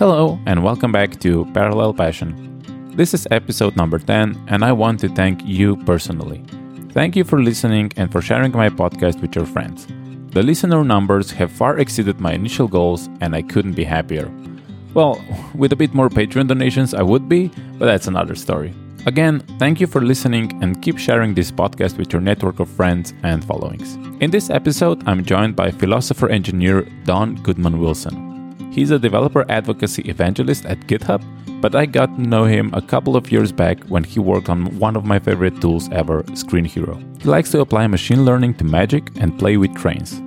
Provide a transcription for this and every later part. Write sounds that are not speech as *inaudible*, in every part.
Hello, and welcome back to Parallel Passion. This is episode number 10, and I want to thank you personally. Thank you for listening and for sharing my podcast with your friends. The listener numbers have far exceeded my initial goals, and I couldn't be happier. Well, *laughs* with a bit more Patreon donations, I would be, but that's another story. Again, thank you for listening and keep sharing this podcast with your network of friends and followings. In this episode, I'm joined by philosopher engineer Don Goodman Wilson. He's a developer advocacy evangelist at GitHub, but I got to know him a couple of years back when he worked on one of my favorite tools ever, Screenhero. He likes to apply machine learning to magic and play with trains.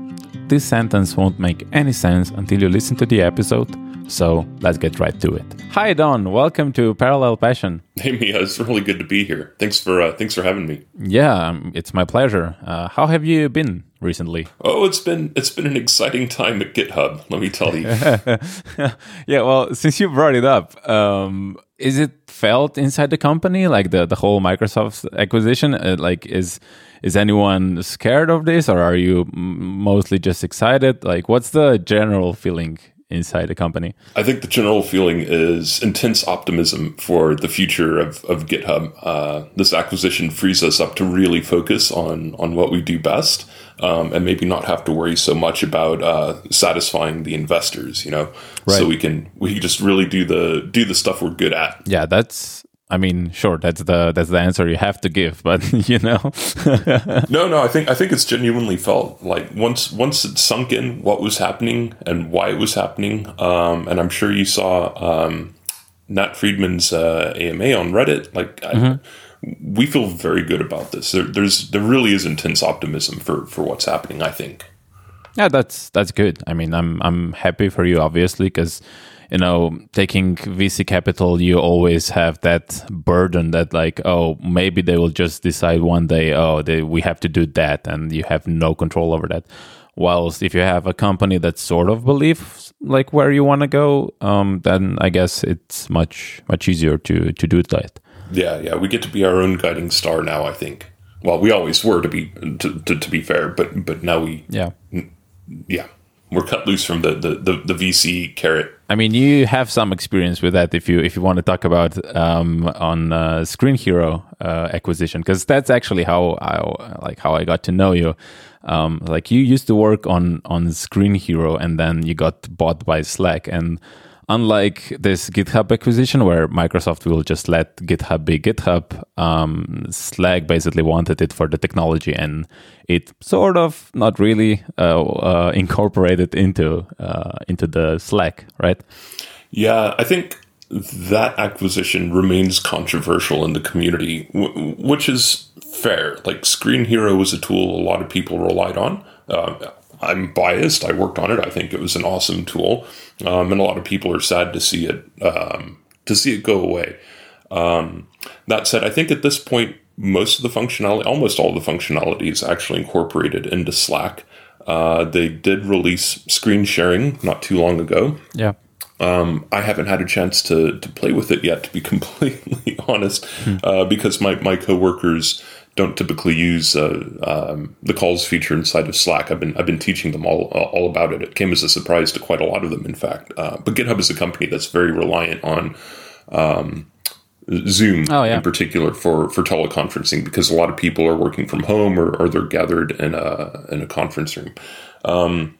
This sentence won't make any sense until you listen to the episode, so let's get right to it. Hi Don, welcome to Parallel Passion. Hey Mia, it's really good to be here. Thanks for uh, thanks for having me. Yeah, um, it's my pleasure. Uh, how have you been recently? Oh, it's been it's been an exciting time at GitHub. Let me tell you. *laughs* yeah, well, since you brought it up, um, is it felt inside the company like the the whole Microsoft acquisition? Uh, like, is is anyone scared of this, or are you mostly just excited? Like, what's the general feeling inside the company? I think the general feeling is intense optimism for the future of, of GitHub. Uh, this acquisition frees us up to really focus on on what we do best, um, and maybe not have to worry so much about uh, satisfying the investors. You know, right. so we can we can just really do the do the stuff we're good at. Yeah, that's I mean, sure, that's the that's the answer you have to give, but *laughs* you know. no, no, I think I think it's genuinely felt like once once it sunk in what was happening and why it was happening, um, and I'm sure you saw um, Nat Friedman's uh, AMA on Reddit. Like, mm-hmm. I, we feel very good about this. There, there's there really is intense optimism for for what's happening. I think. Yeah, that's that's good. I mean, I'm I'm happy for you, obviously, because you know, taking VC capital, you always have that burden that like, oh, maybe they will just decide one day, oh, they, we have to do that, and you have no control over that. Whilst if you have a company that sort of believes like where you want to go, um, then I guess it's much much easier to to do it that. Yeah, yeah, we get to be our own guiding star now. I think. Well, we always were to be to, to, to be fair, but but now we yeah yeah we're cut loose from the, the, the, the, VC carrot. I mean, you have some experience with that. If you if you want to talk about um, on uh, Screenhero uh, acquisition, because that's actually how I like how I got to know you. Um, like you used to work on on Screenhero, and then you got bought by Slack, and unlike this GitHub acquisition where Microsoft will just let GitHub be GitHub, um, Slack basically wanted it for the technology and it sort of not really uh, uh, incorporated into uh, into the Slack, right? Yeah, I think that acquisition remains controversial in the community, w- which is fair. Like Screenhero was a tool a lot of people relied on. Uh, I'm biased. I worked on it. I think it was an awesome tool, um, and a lot of people are sad to see it um, to see it go away. Um, that said, I think at this point, most of the functionality, almost all of the functionality, is actually incorporated into Slack. Uh, they did release screen sharing not too long ago. Yeah. Um, I haven't had a chance to to play with it yet, to be *laughs* completely honest, hmm. uh, because my my coworkers don't typically use uh, um, the calls feature inside of Slack. I've been I've been teaching them all uh, all about it. It came as a surprise to quite a lot of them, in fact. Uh, but GitHub is a company that's very reliant on um, Zoom oh, yeah. in particular for for teleconferencing because a lot of people are working from home or, or they're gathered in a in a conference room. Um,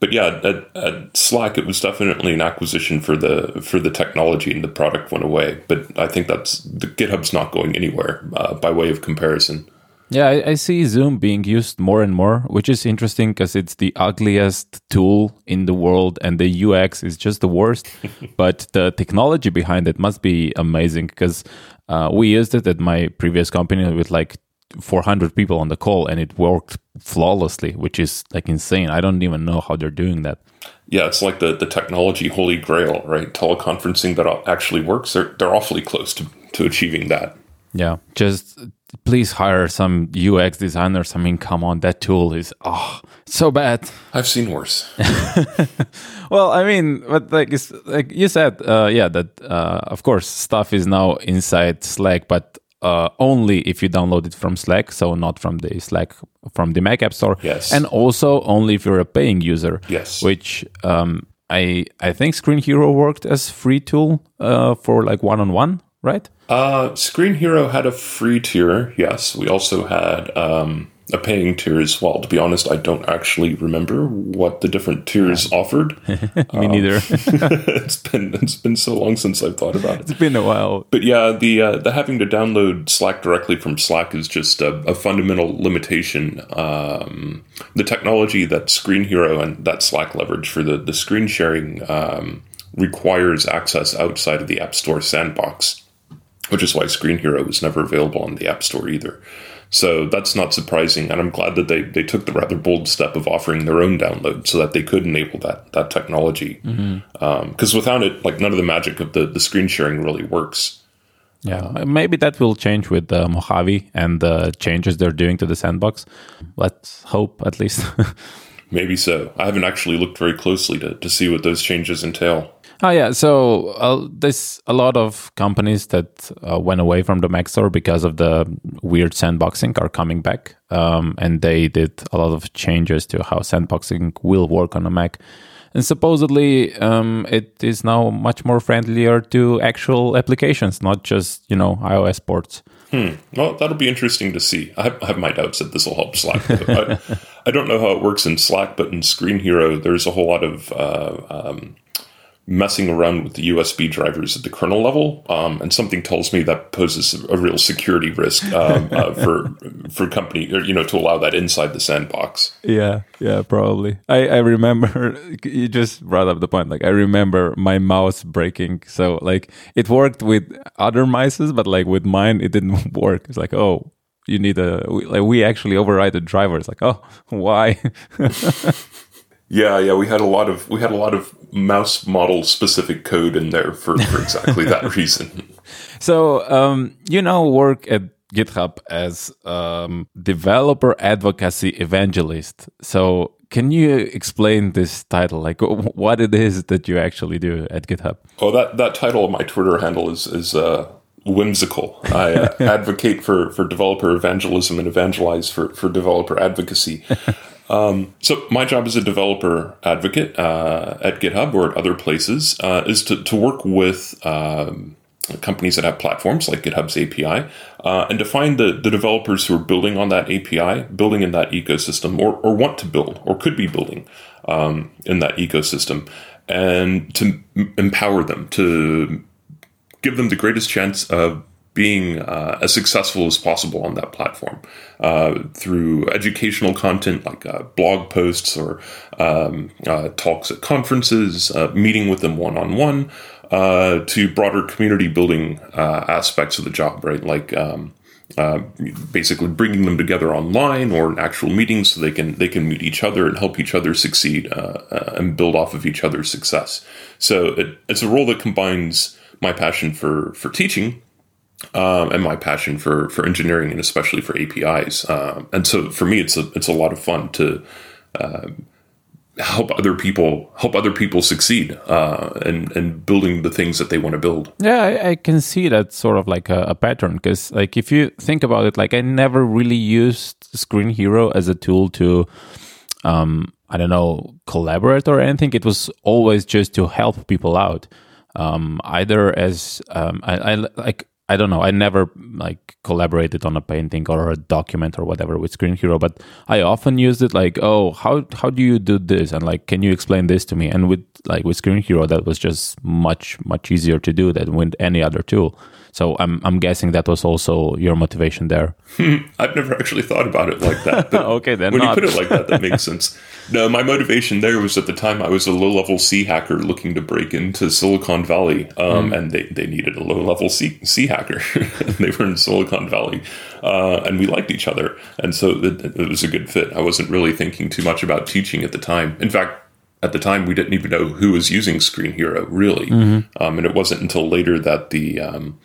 but yeah, at, at, Slack, it was definitely an acquisition for the for the technology, and the product went away. But I think that's the GitHub's not going anywhere uh, by way of comparison. Yeah, I, I, see Zoom being used more and more, which is interesting because it's the ugliest tool in the world, and the UX is just the worst. *laughs* but the technology behind it must be amazing because uh, we used it at my previous company with like 400 people on the call and it worked flawlessly which is like insane. I don't even know how they're doing that. Yeah it's like the, the technology holy grail right? Teleconferencing that actually works they're, they're awfully close to, to achieving that. Yeah just please hire some ux designers i mean come on that tool is oh so bad. I've seen worse. *laughs* Well i mean but like it's like you said uh, yeah that uh, of course stuff is now inside slack but uh, only if you download it from Slack, so not from the Slack from the Mac App Store. Yes, and also only if you're a paying user. Yes, which um, I I think Screenhero worked as free tool uh, for like one on one, right? Uh, Screenhero had a free tier. Yes, we also had um, a paying tier as well. To be honest, I don't actually remember what the different tiers offered. *laughs* Me neither. *laughs* it's been it's been so long since I've thought about it. It's been a while. But yeah, the uh, the having to download Slack directly from Slack is just a, a fundamental limitation. Um, the technology that Screenhero and that Slack leverage for the the screen sharing um, requires access outside of the App Store sandbox, which is why Screenhero was never available on the App Store either. So that's not surprising, and I'm glad that they, they took the rather bold step of offering their own download so that they could enable that that technology. Because mm-hmm. um, without it, like none of the magic of the, the screen sharing really works. Yeah, maybe that will change with uh, Mojave and the changes they're doing to the sandbox. Let's hope, at least. *laughs* maybe so. I haven't actually looked very closely to, to see what those changes entail. Oh yeah, so uh, there's a lot of companies that uh, went away from the Mac Store because of the weird sandboxing are coming back, um, and they did a lot of changes to how sandboxing will work on a Mac. And supposedly, um, it is now much more friendlier to actual applications, not just you know iOS ports. Hmm. Well, that'll be interesting to see. I have, I have my doubts that this will help Slack. I, *laughs* I, don't know how it works in Slack, but in Screenhero, there's a whole lot of uh, um, messing around with the USB drivers at the kernel level, um, and something tells me that poses a real security risk um, uh, *laughs* for for company, or, you know, to allow that inside the sandbox. Yeah, yeah, probably. I I remember *laughs* you just brought up the point. Like I remember my mouse breaking. So like it worked with other mices, but like with mine, it didn't *laughs* work. It's like oh. You need a like we actually override the driver. It's like oh why? Yeah, yeah, we had a lot of we had a lot of mouse model specific code in there for, for exactly that *laughs* reason. So um, you now work at GitHub as um, developer advocacy evangelist. So can you explain this title, like what it is that you actually do at GitHub? Oh, that that title of my Twitter handle is is uh, whimsical. I uh, *laughs* advocate for for developer evangelism and evangelize for for developer advocacy. Um, so my job as a developer advocate uh, at GitHub or at other places uh, is to, to work with um, companies that have platforms like GitHub's API uh, and to find the, the developers who are building on that API, building in that ecosystem, or, or want to build or could be building um, in that ecosystem, and to empower them, to give them the greatest chance of being uh, as successful as possible on that platform uh, through educational content like uh, blog posts or um, uh, talks at conferences, uh, meeting with them one on one, to broader community building uh, aspects of the job, right? Like um, basically bringing them together online or in actual meetings so they can they can meet each other and help each other succeed and build off of each other's success. So it, it's a role that combines my passion for for teaching um, and my passion for for engineering and especially for APIs. Um, and so for me, it's a it's a lot of fun to uh, help other people help other people succeed uh, and and building the things that they want to build. Yeah, I, I can see that sort of like a, a pattern because like if you think about it, like I never really used Screenhero as a tool to. Um, I don't know, collaborate or anything. It was always just to help people out. Um, either as um, I, I like I don't know. I never like collaborated on a painting or a document or whatever with Screenhero, but I often used it like, oh, how how do you do this? And like, can you explain this to me? And with like with Screenhero, that was just much much easier to do than with any other tool. So I'm I'm guessing that was also your motivation there. I've never actually thought about it like that. *laughs* okay, then when not. you put it like that, that makes sense. No, my motivation there was at the time I was a low level C hacker looking to break into Silicon Valley, um, mm. and they, they needed a low level C C hacker. *laughs* they were in Silicon Valley, uh, and we liked each other, and so it, it was a good fit. I wasn't really thinking too much about teaching at the time. In fact, at the time we didn't even know who was using Screenhero really, mm-hmm. um, and it wasn't until later that the um,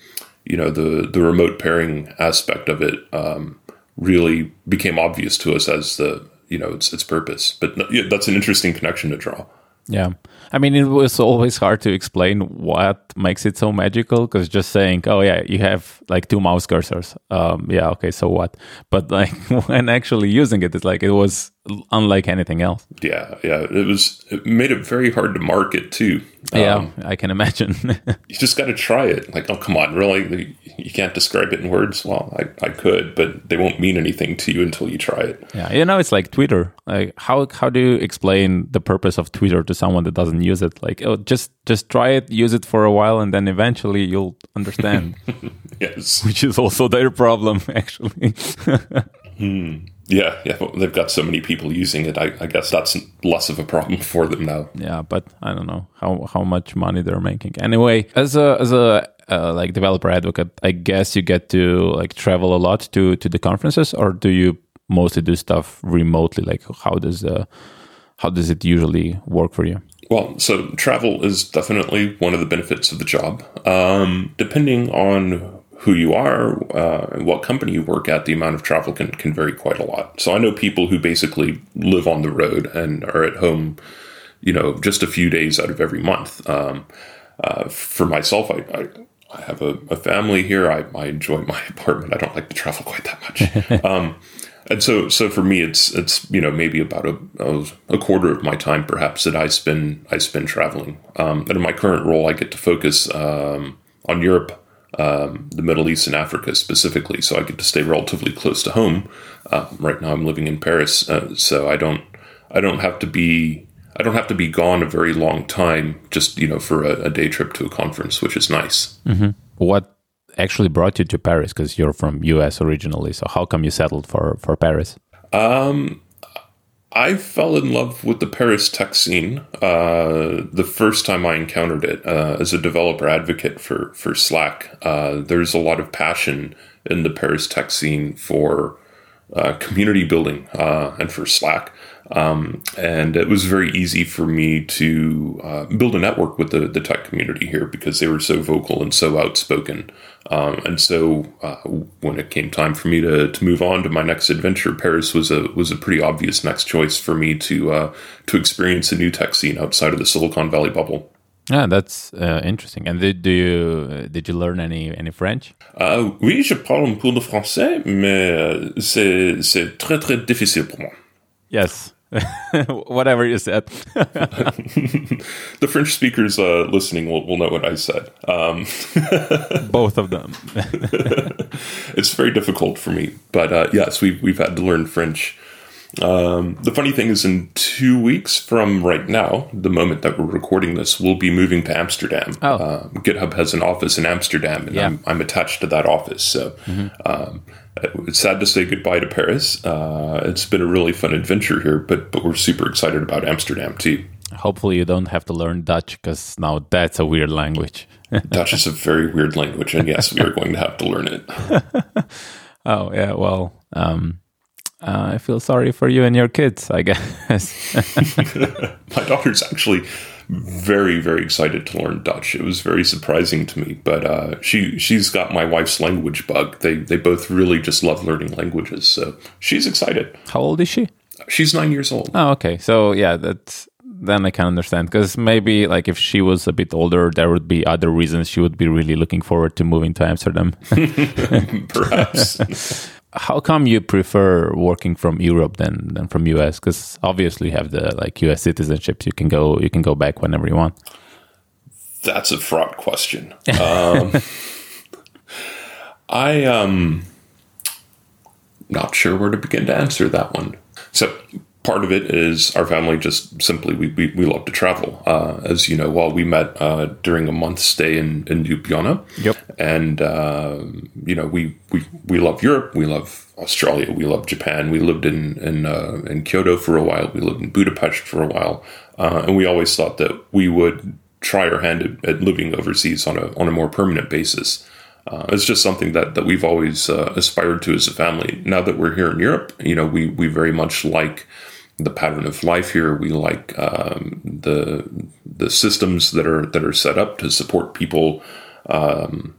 you know the the remote pairing aspect of it um, really became obvious to us as the you know its its purpose. But yeah, that's an interesting connection to draw. Yeah. I mean, it was always hard to explain what makes it so magical because just saying, oh, yeah, you have like two mouse cursors. Um, yeah, okay, so what? But like *laughs* when actually using it, it's like it was unlike anything else. Yeah, yeah. It was it made it very hard to market too. Yeah, Um, I can imagine. *laughs* you just got to try it. Like, oh come on, really? You can't describe it in words. Well, I, I could, but they won't mean anything to you until you try it. yeah, you know, it's like Twitter. Like, how how do you explain the purpose of Twitter to someone that doesn't use it? Like, oh, just just try it, use it for a while, and then eventually you'll understand. *laughs* Yes. Which is also their problem, *laughs* actually. Yeah, yeah. Well, they've got so many people using it. I, I guess that's less of a problem *laughs* for them now. yeah, but I don't know how how much money they're making. Anyway, as a as a uh, like developer advocate, I guess you get to like travel a lot to to the conferences, or do you mostly do stuff remotely? Like, how does uh, how does it usually work for you? Well, so travel is definitely one of the benefits of the job. Um, depending on who you are, uh, and what company you work at, the amount of travel can, can vary quite a lot. So I know people who basically live on the road and are at home, you know, just a few days out of every month. Um, uh, for myself, I, I, I have a, a family here. I, I enjoy my *laughs* apartment. I don't like to travel quite that much. *laughs* um, and so, so for me, it's it's you know maybe about a, a, quarter of my time, perhaps that I spend I spend traveling. Um, and in my current role, I get to focus um, on Europe, um, the Middle East, and Africa specifically. So I get to stay relatively close to home. Uh, right now, I'm living in Paris, uh, so I don't I don't have to be I don't have to be gone a very long time just you know for a, a day trip to a conference, which is nice. What actually brought you to Paris? Because you're from US originally, so how come you settled for for Paris? I fell in love with the Paris tech scene uh, the first time I encountered it uh, as a developer advocate for for Slack. Uh, there's a lot of passion in the Paris tech scene for uh, community building uh, and for Slack. Um, and it was very easy for me to uh, build a network with the, the tech community here because they were so vocal and so outspoken. Um, and so uh, when it came time for me to, to move on to my next adventure, Paris was a was a pretty obvious next choice for me to uh, to experience a new tech scene outside of the Silicon Valley bubble. Yeah, that's uh, interesting. And did do you did you learn any any French? Euh, oui, je parle un peu de français, mais c'est c'est très très difficile pour moi. Yes, *laughs* whatever you said. *laughs* The French speakers uh, listening will, will know what I said. Um, *laughs* Both of them. it's very difficult for me, but uh, yes, we've we've had to learn French. Um, the funny thing is, in two weeks from right now, the moment that we're recording this, we'll be moving to Amsterdam. Oh. Uh, GitHub has an office in Amsterdam, and Yeah. I'm, I'm attached to that office. So um, it's sad to say goodbye to Paris. Uh, it's been a really fun adventure here, but but we're super excited about Amsterdam too. Hopefully, you don't have to learn Dutch because now that's a weird language. *laughs* Dutch is a very weird language, and yes, we are going to have to learn it. *laughs* oh yeah, well, um, uh, I feel sorry for you and your kids. I guess. *laughs* My daughter's actually very, very excited to learn Dutch. It was very surprising to me, but uh, she she's got my wife's language bug. They they both really just love learning languages, so she's excited. How old is she? She's nine years old. Oh, okay. So yeah, that's then I can understand because maybe like if she was a bit older, there would be other reasons she would be really looking forward to moving to Amsterdam. *laughs* Perhaps *laughs* How come you prefer working from Europe than than from US? Because obviously you have the like US citizenships. You can go you can go back whenever you want. that's a fraught question. *laughs* Um, I um not sure where to begin to answer that one. So part of it is our family just simply we we, we love to travel. Uh, as you know, while we met uh, during a month stay in in Ljubljana, Yep. and uh, you know we, we we love Europe, we love Australia, we love Japan. We lived in in uh, in Kyoto for a while. We lived in Budapest for a while, uh, and we always thought that we would try our hand at, at living overseas on a on a more permanent basis. Uh, it's just something that, that we've always uh, aspired to as a family. Now that we're here in Europe, you know, we, we very much like the pattern of life here. We like um, the the systems that are that are set up to support people. Um,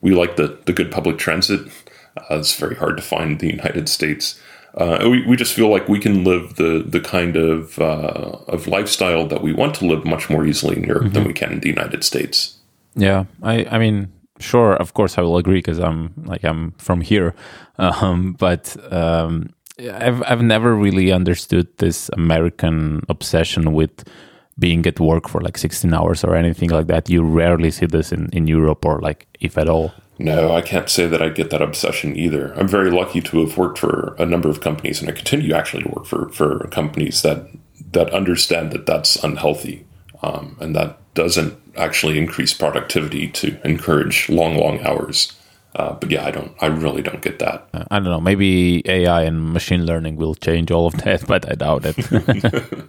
we like the the good public transit. Uh, it's very hard to find in the United States. Uh, we, we just feel like we can live the the kind of uh, of lifestyle that we want to live much more easily in Europe than we can in the United States. Yeah, I I mean, sure, of course, I will agree because I'm like I'm from here, *laughs* um, but um, I've I've never really understood this American obsession with being at work for like 16 hours or anything like that. You rarely see this in, in Europe or like if at all. No, I can't say that I get that obsession either. I'm very lucky to have worked for a number of companies, and I continue actually to work for, for companies that that understand that that's unhealthy, um, and that doesn't actually increase productivity to encourage long, long hours. Uh, but yeah, I don't. I really don't get that. Uh, I don't know. Maybe AI and machine learning will change all of *laughs* that, but I doubt it. *laughs*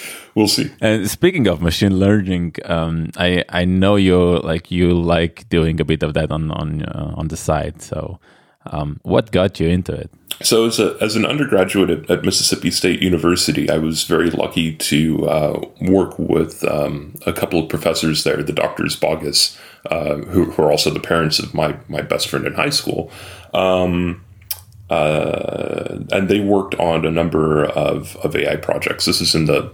*laughs* we'll see. And speaking of machine learning, um, I I know you like you like doing a bit of that on on uh, on the side. So, um, what got you into it? So, as a as an undergraduate at, at Mississippi State University, I was very lucky to uh, work with um, a couple of professors there, the doctors Boggess, uh, who, who, are also the parents of my my best friend in high school. Um, uh, and they worked on a number of, of AI projects. This is in the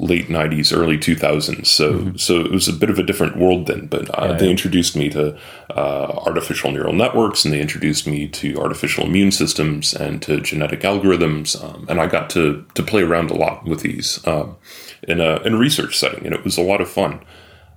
late 90s early 2000s so mm-hmm. so it was a bit of a different world then but uh, yeah, they yeah. introduced me to uh, artificial neural networks and they introduced me to artificial immune systems and to genetic algorithms um, and i got to to play around a lot with these um, in a in a research setting and it was a lot of fun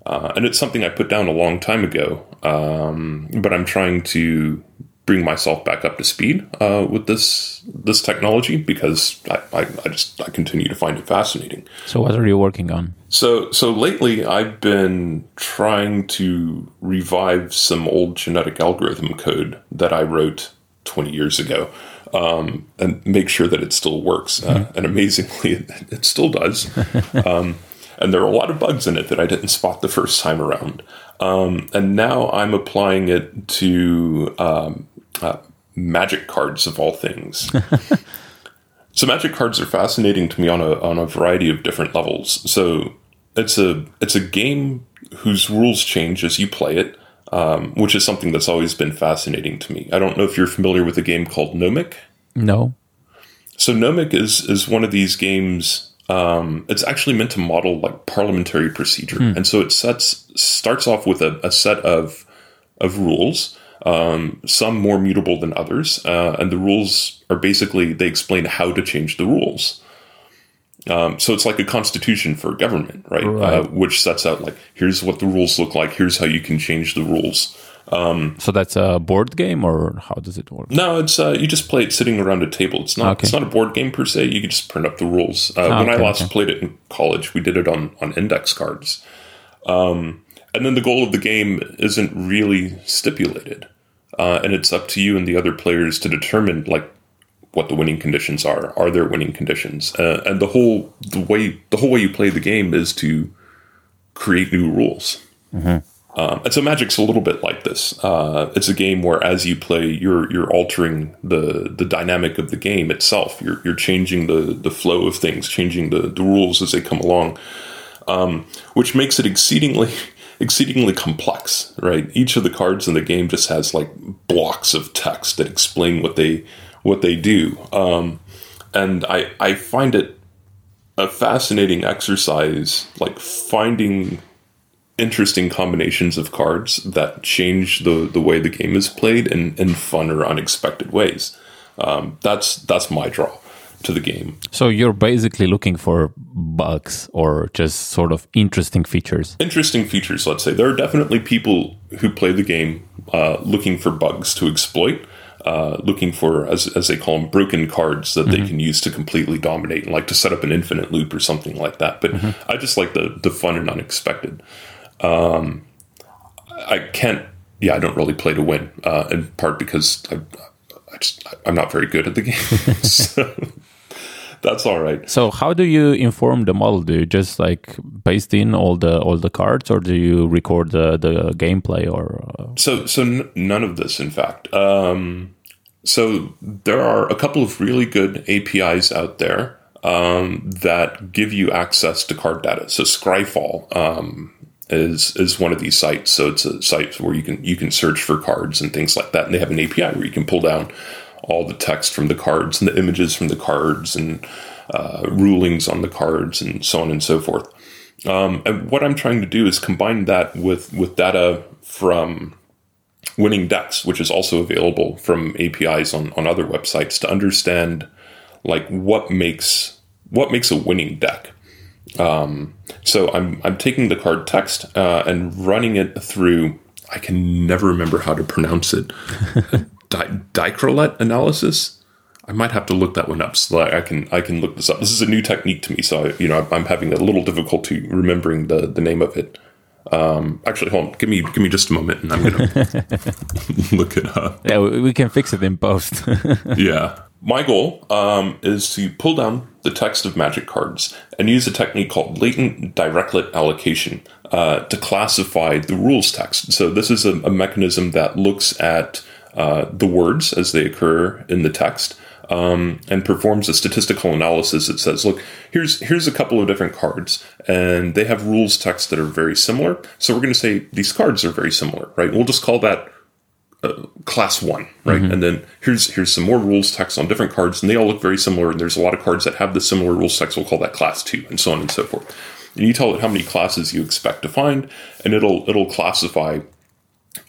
uh, and it's something i put down a long time ago um, but i'm trying to bring myself back up to speed uh, with this this technology because I, I, I, just I continue to find it fascinating. So what are you working on? So so lately I've been trying to revive some old genetic algorithm code that I wrote 20 years ago. Um, and make sure that it still works. Uh, mm-hmm. And amazingly, *laughs* it, it still does. *laughs* um, and there are a lot of bugs in it that I didn't spot the first time around. Um, and now I'm applying it to um, uh, magic cards of all things. *laughs* so magic cards are fascinating to me on a on a variety of different levels. So it's a it's a game whose rules change as you play it, um, which is something that's always been fascinating to me. I don't know if you're familiar with a game called Nomic. No. So Nomic is is one of these games. Um, it's actually meant to model like parliamentary procedure, hmm. and so it sets starts off with a, a set of of rules um, some more mutable than others. Uh, and the rules are basically, they explain how to change the rules. Um, so it's like a constitution for government, right? right. Uh, which sets out like, here's what the rules look like, here's how you can change the rules. Um, so that's a board game, or how does it work? No, it's uh, you just play it sitting around a table. It's not okay. it's not a board game per se. You can just print up the rules. Uh, oh, when okay, I last okay. played it in college, we did it on on index cards. Um, and then the goal of the game isn't really stipulated uh, and it's up to you and the other players to determine like what the winning conditions are. Are there winning conditions? Uh, and the whole the way the whole way you play the game is to create new rules. Mm-hmm. Um, and so Magic's a little bit like this. Uh, it's a game where, as you play, you're you're altering the the dynamic of the game itself. You're you're changing the the flow of things, changing the the rules as they come along, um, which makes it exceedingly *laughs* exceedingly complex, right? Each of the cards in the game just has like blocks of text that explain what they what they do, um, and I I find it a fascinating exercise, like finding interesting combinations of cards that change the the way the game is played in in fun or unexpected ways. Um, that's that's my draw to the game. So you're basically looking for bugs or just sort of interesting features. Interesting features, let's say. There are definitely people who play the game uh, looking for bugs to exploit. Uh, looking for, as, as they call them, broken cards that mm-hmm. they can use to completely dominate and like to set up an infinite loop or something like that. But mm-hmm. I just like the, the fun and unexpected. Um, I can't, yeah, I don't really play to win, uh, in part because I, I just, I'm not very good at the game. *laughs* so, that's all right. So how do you inform the model? Do you just like paste in all the all the cards, or do you record the the gameplay? Or uh... so so n- none of this, in fact. Um, so there are a couple of really good APIs out there um, that give you access to card data. So Scryfall um, is is one of these sites. So it's a site where you can you can search for cards and things like that, and they have an API where you can pull down all the text from the cards and the images from the cards and uh, rulings on the cards and so on and so forth. Um, and what I'm trying to do is combine that with with data from winning decks, which is also available from APIs on, on other websites to understand like what makes what makes a winning deck. Um, so I'm I'm taking the card text uh, and running it through. I can never remember how to pronounce it. *laughs* Di- Dirichlet analysis. I might have to look that one up so that I can I can look this up. This is a new technique to me, so I, you know I'm having a little difficulty remembering the the name of it. Um, actually, hold on. Give me give me just a moment, and I'm gonna *laughs* look it up. Yeah, we can fix it in post. *laughs* yeah, my goal um, is to pull down the text of magic cards and use a technique called latent Dirichlet allocation uh, to classify the rules text. So this is a, a mechanism that looks at uh, the words as they occur in the text um, and performs a statistical analysis that says, look, here's here's a couple of different cards, and they have rules text that are very similar. So we're going to say these cards are very similar, right? We'll just call that uh, class one, right? Mm-hmm. And then here's here's some more rules text on different cards, and they all look very similar. And there's a lot of cards that have the similar rules text. We'll call that class two, and so on and so forth. And you tell it how many classes you expect to find, and it'll it'll classify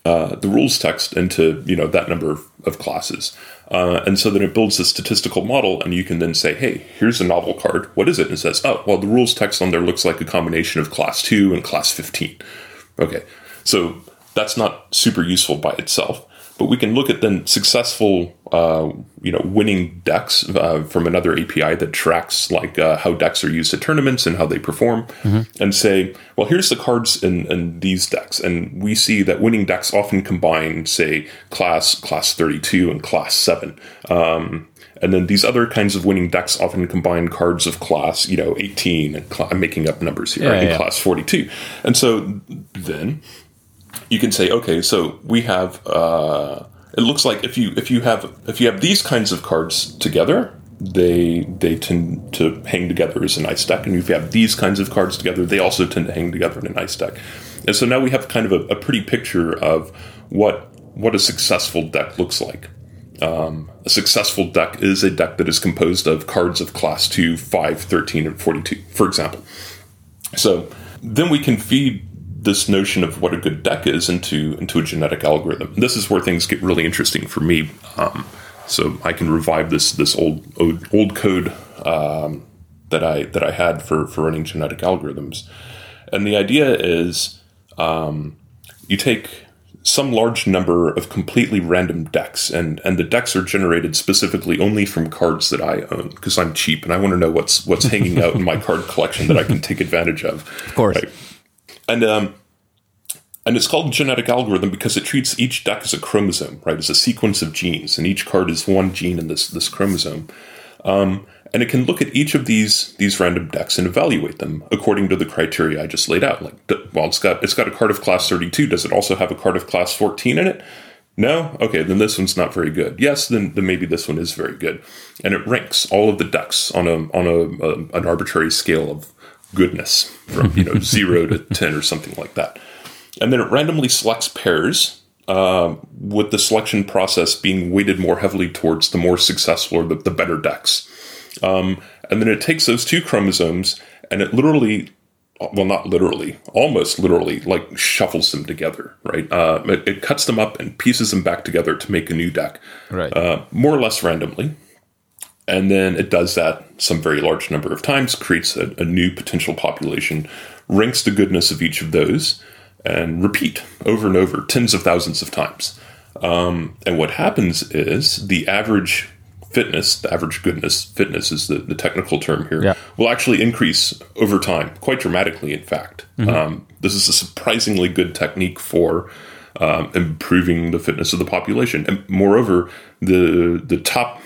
uh, the rules text into you know that number of, of classes. Uh, and so then it builds a statistical model, and you can then say, hey, here's a novel card. What is it? And it says, oh, well, the rules text on there looks like a combination of class 2 and class 15. Okay, so that's not super useful by itself but we can look at then successful, uh, you know, winning decks uh, from another API that tracks like uh, how decks are used at tournaments and how they perform, mm-hmm. and say, well, here's the cards in, in these decks, and we see that winning decks often combine, say, class class thirty two and class seven. Um, and then these other kinds of winning decks often combine cards of class, you know, 18 and cl- I'm making up numbers here, yeah, right? yeah. class 42. And so then you can say, okay, so we have. Uh, it looks like if you if you have if you have these kinds of cards together, they they tend to hang together as a nice deck, and if you have these kinds of cards together, they also tend to hang together in a nice deck. And so now we have kind of a, a pretty picture of what what a successful deck looks like. Um, a successful deck is a deck that is composed of cards of class 2, 5, 13, and 42, for example. So then we can feed this notion of what a good deck is into into a genetic algorithm. This is where things get really interesting for me. Um, so I can revive this this old old, old code um, that I that I had for for running genetic algorithms, and the idea is um, you take some large number of completely random decks, and and the decks are generated specifically only from cards that I own because I'm cheap and I want to know what's what's hanging out in my *laughs* card collection that I can take advantage of. Of course. Right? And um, and it's called genetic algorithm because it treats each deck as a chromosome, right? As a sequence of genes, and each card is one gene in this this chromosome. Um, and it can look at each of these these random decks and evaluate them according to the criteria I just laid out. Like, well, it's got it's got a card of class thirty two. Does it also have a card of class fourteen in it? No? Okay, then this one's not very good. Yes, then, then maybe this one is very good. And it ranks all of the decks on a on a, a an arbitrary scale of goodness from you know *laughs* zero to ten or something like that. And then it randomly selects pairs, uh, with the selection process being weighted more heavily towards the more successful or the, the better decks. Um, and then it takes those two chromosomes and it literally, well, not literally, almost literally, like shuffles them together, right? Uh, it, it, cuts them up and pieces them back together to make a new deck, right? Uh, more or less randomly. And then it does that some very large number of times, creates a, a new potential population, ranks the goodness of each of those, and repeat over and over tens of thousands of times. Um, and what happens is the average fitness, the average goodness, fitness is the, the technical term here, yeah. will actually increase over time, quite dramatically, in fact. Mm-hmm. Um, this is a surprisingly good technique for um, improving the fitness of the population. And moreover, the, the top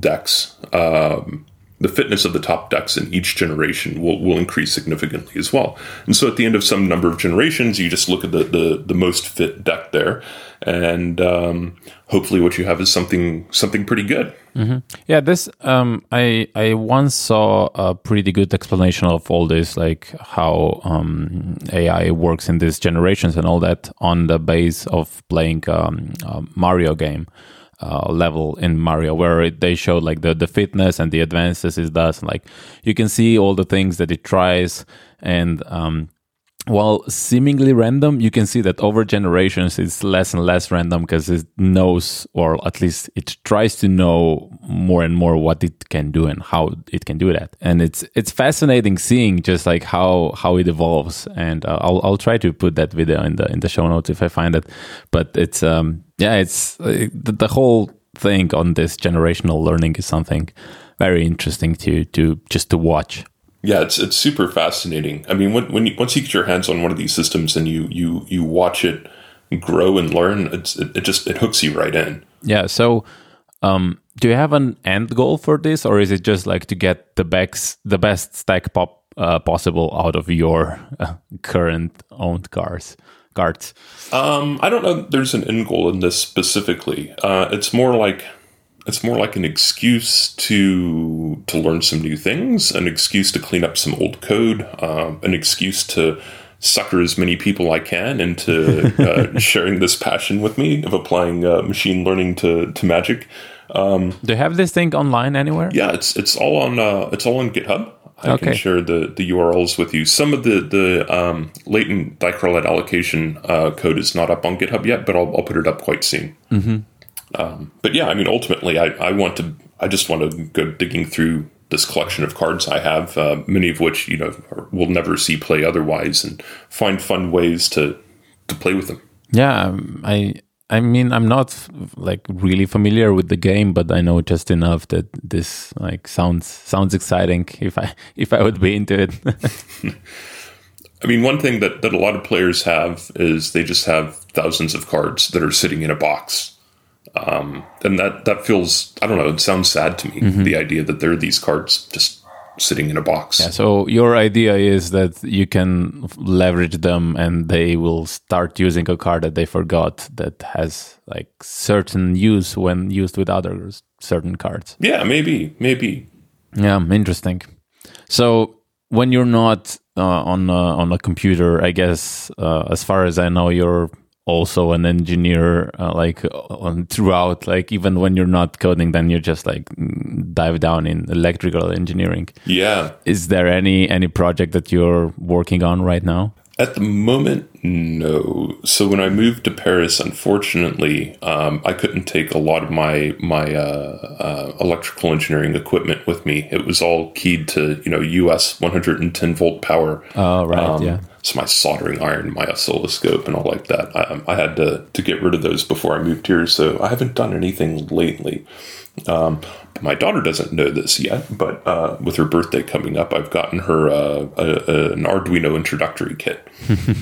decks um, the fitness of the top decks in each generation will, will increase significantly as well. And so at the end of some number of generations, you just look at the, the, the most fit deck there, and um, hopefully what you have is something something pretty good. Mm-hmm. Yeah, this um, I I once saw a pretty good explanation of all this, like how um, AI works in these generations and all that, on the base of playing um, a Mario game uh, level in Mario where it, they showed like the, the fitness and the advances it does. Like you can see all the things that it tries and um, while seemingly random, you can see that over generations it's less and less random because it knows, or at least it tries to know more and more what it can do and how it can do that. And it's it's fascinating seeing just like how how it evolves. And uh, I'll I'll try to put that video in the in the show notes if I find it. But it's um yeah, it's uh, the, the whole thing on this generational learning is something very interesting to to just to watch. Yeah, it's it's super fascinating. I mean, when, when you, once you get your hands on one of these systems and you you you watch it grow and learn, it's it, it just it hooks you right in. Yeah. So, um, do you have an end goal for this, or is it just like to get the best the best stack pop uh, possible out of your uh, current owned cars? Cards. Um, I don't know. There's an end goal in this specifically. Uh, it's more like it's more like an excuse to to learn some new things, an excuse to clean up some old code, um, an excuse to sucker as many people I can into *laughs* uh, sharing this passion with me of applying uh, machine learning to to magic. Um, Do you have this thing online anywhere? Yeah, it's it's all on uh, it's all on GitHub. I okay. can share the, the URLs with you. Some of the the um, latent Dirichlet allocation uh, code is not up on GitHub yet, but I'll, I'll put it up quite soon. Mm-hmm. Um, but yeah, I mean, ultimately, I, I want to, I just want to go digging through this collection of cards I have, uh, many of which you know will never see play otherwise, and find fun ways to to play with them. Yeah, um, I I mean I'm not like really familiar with the game, but I know just enough that this like sounds sounds exciting. *laughs* If I if I would be into it. *laughs* I mean, one thing that, that a lot of players have is they just have thousands of cards that are sitting in a box um, and that that feels I don't know. It sounds sad to me. Mm-hmm. The idea that there are these cards just sitting in a box. Yeah. So your idea is that you can leverage them, and they will start using a card that they forgot that has like certain use when used with other certain cards. Yeah, maybe, maybe. Yeah, interesting. So when you're not uh, on a, on a computer, I guess, uh, as far as I know, you're also an engineer uh, like on throughout like even when you're not coding then you're just like dive down in electrical engineering yeah is there any any project that you're working on right now at the moment, no. So when I moved to Paris, unfortunately, um, I couldn't take a lot of my my uh, uh, electrical engineering equipment with me. It was all keyed to you know US 110 volt power. Oh right, um, yeah. So my soldering iron, my oscilloscope, and all like that. I, um, I had to to get rid of those before I moved here. So I haven't done anything lately. Um, my daughter doesn't know this yet, but uh, with her birthday coming up, I've gotten her uh, a, a, an Arduino introductory kit.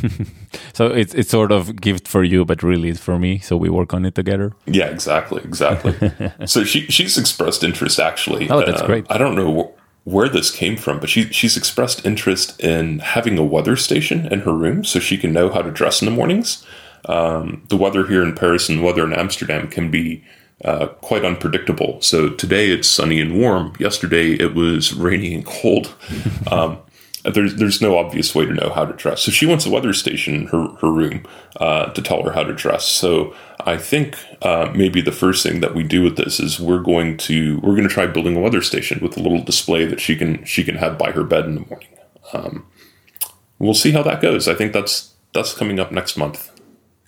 *laughs* so it's it's sort of gift for you, but really it's for me. So we work on it together. Yeah, exactly, exactly. *laughs* so she she's expressed interest actually. Oh, that's uh, great. I don't know where this came from, but she she's expressed interest in having a weather station in her room so she can know how to dress in the mornings. Um, the weather here in Paris and the weather in Amsterdam can be uh, quite unpredictable. So today it's sunny and warm. Yesterday it was rainy and cold. *laughs* Um, there's there's no obvious way to know how to dress. So she wants a weather station in her her room uh, to tell her how to dress. So I think uh, maybe the first thing that we do with this is we're going to we're going to try building a weather station with a little display that she can she can have by her bed in the morning. Um, we'll see how that goes. I think that's that's coming up next month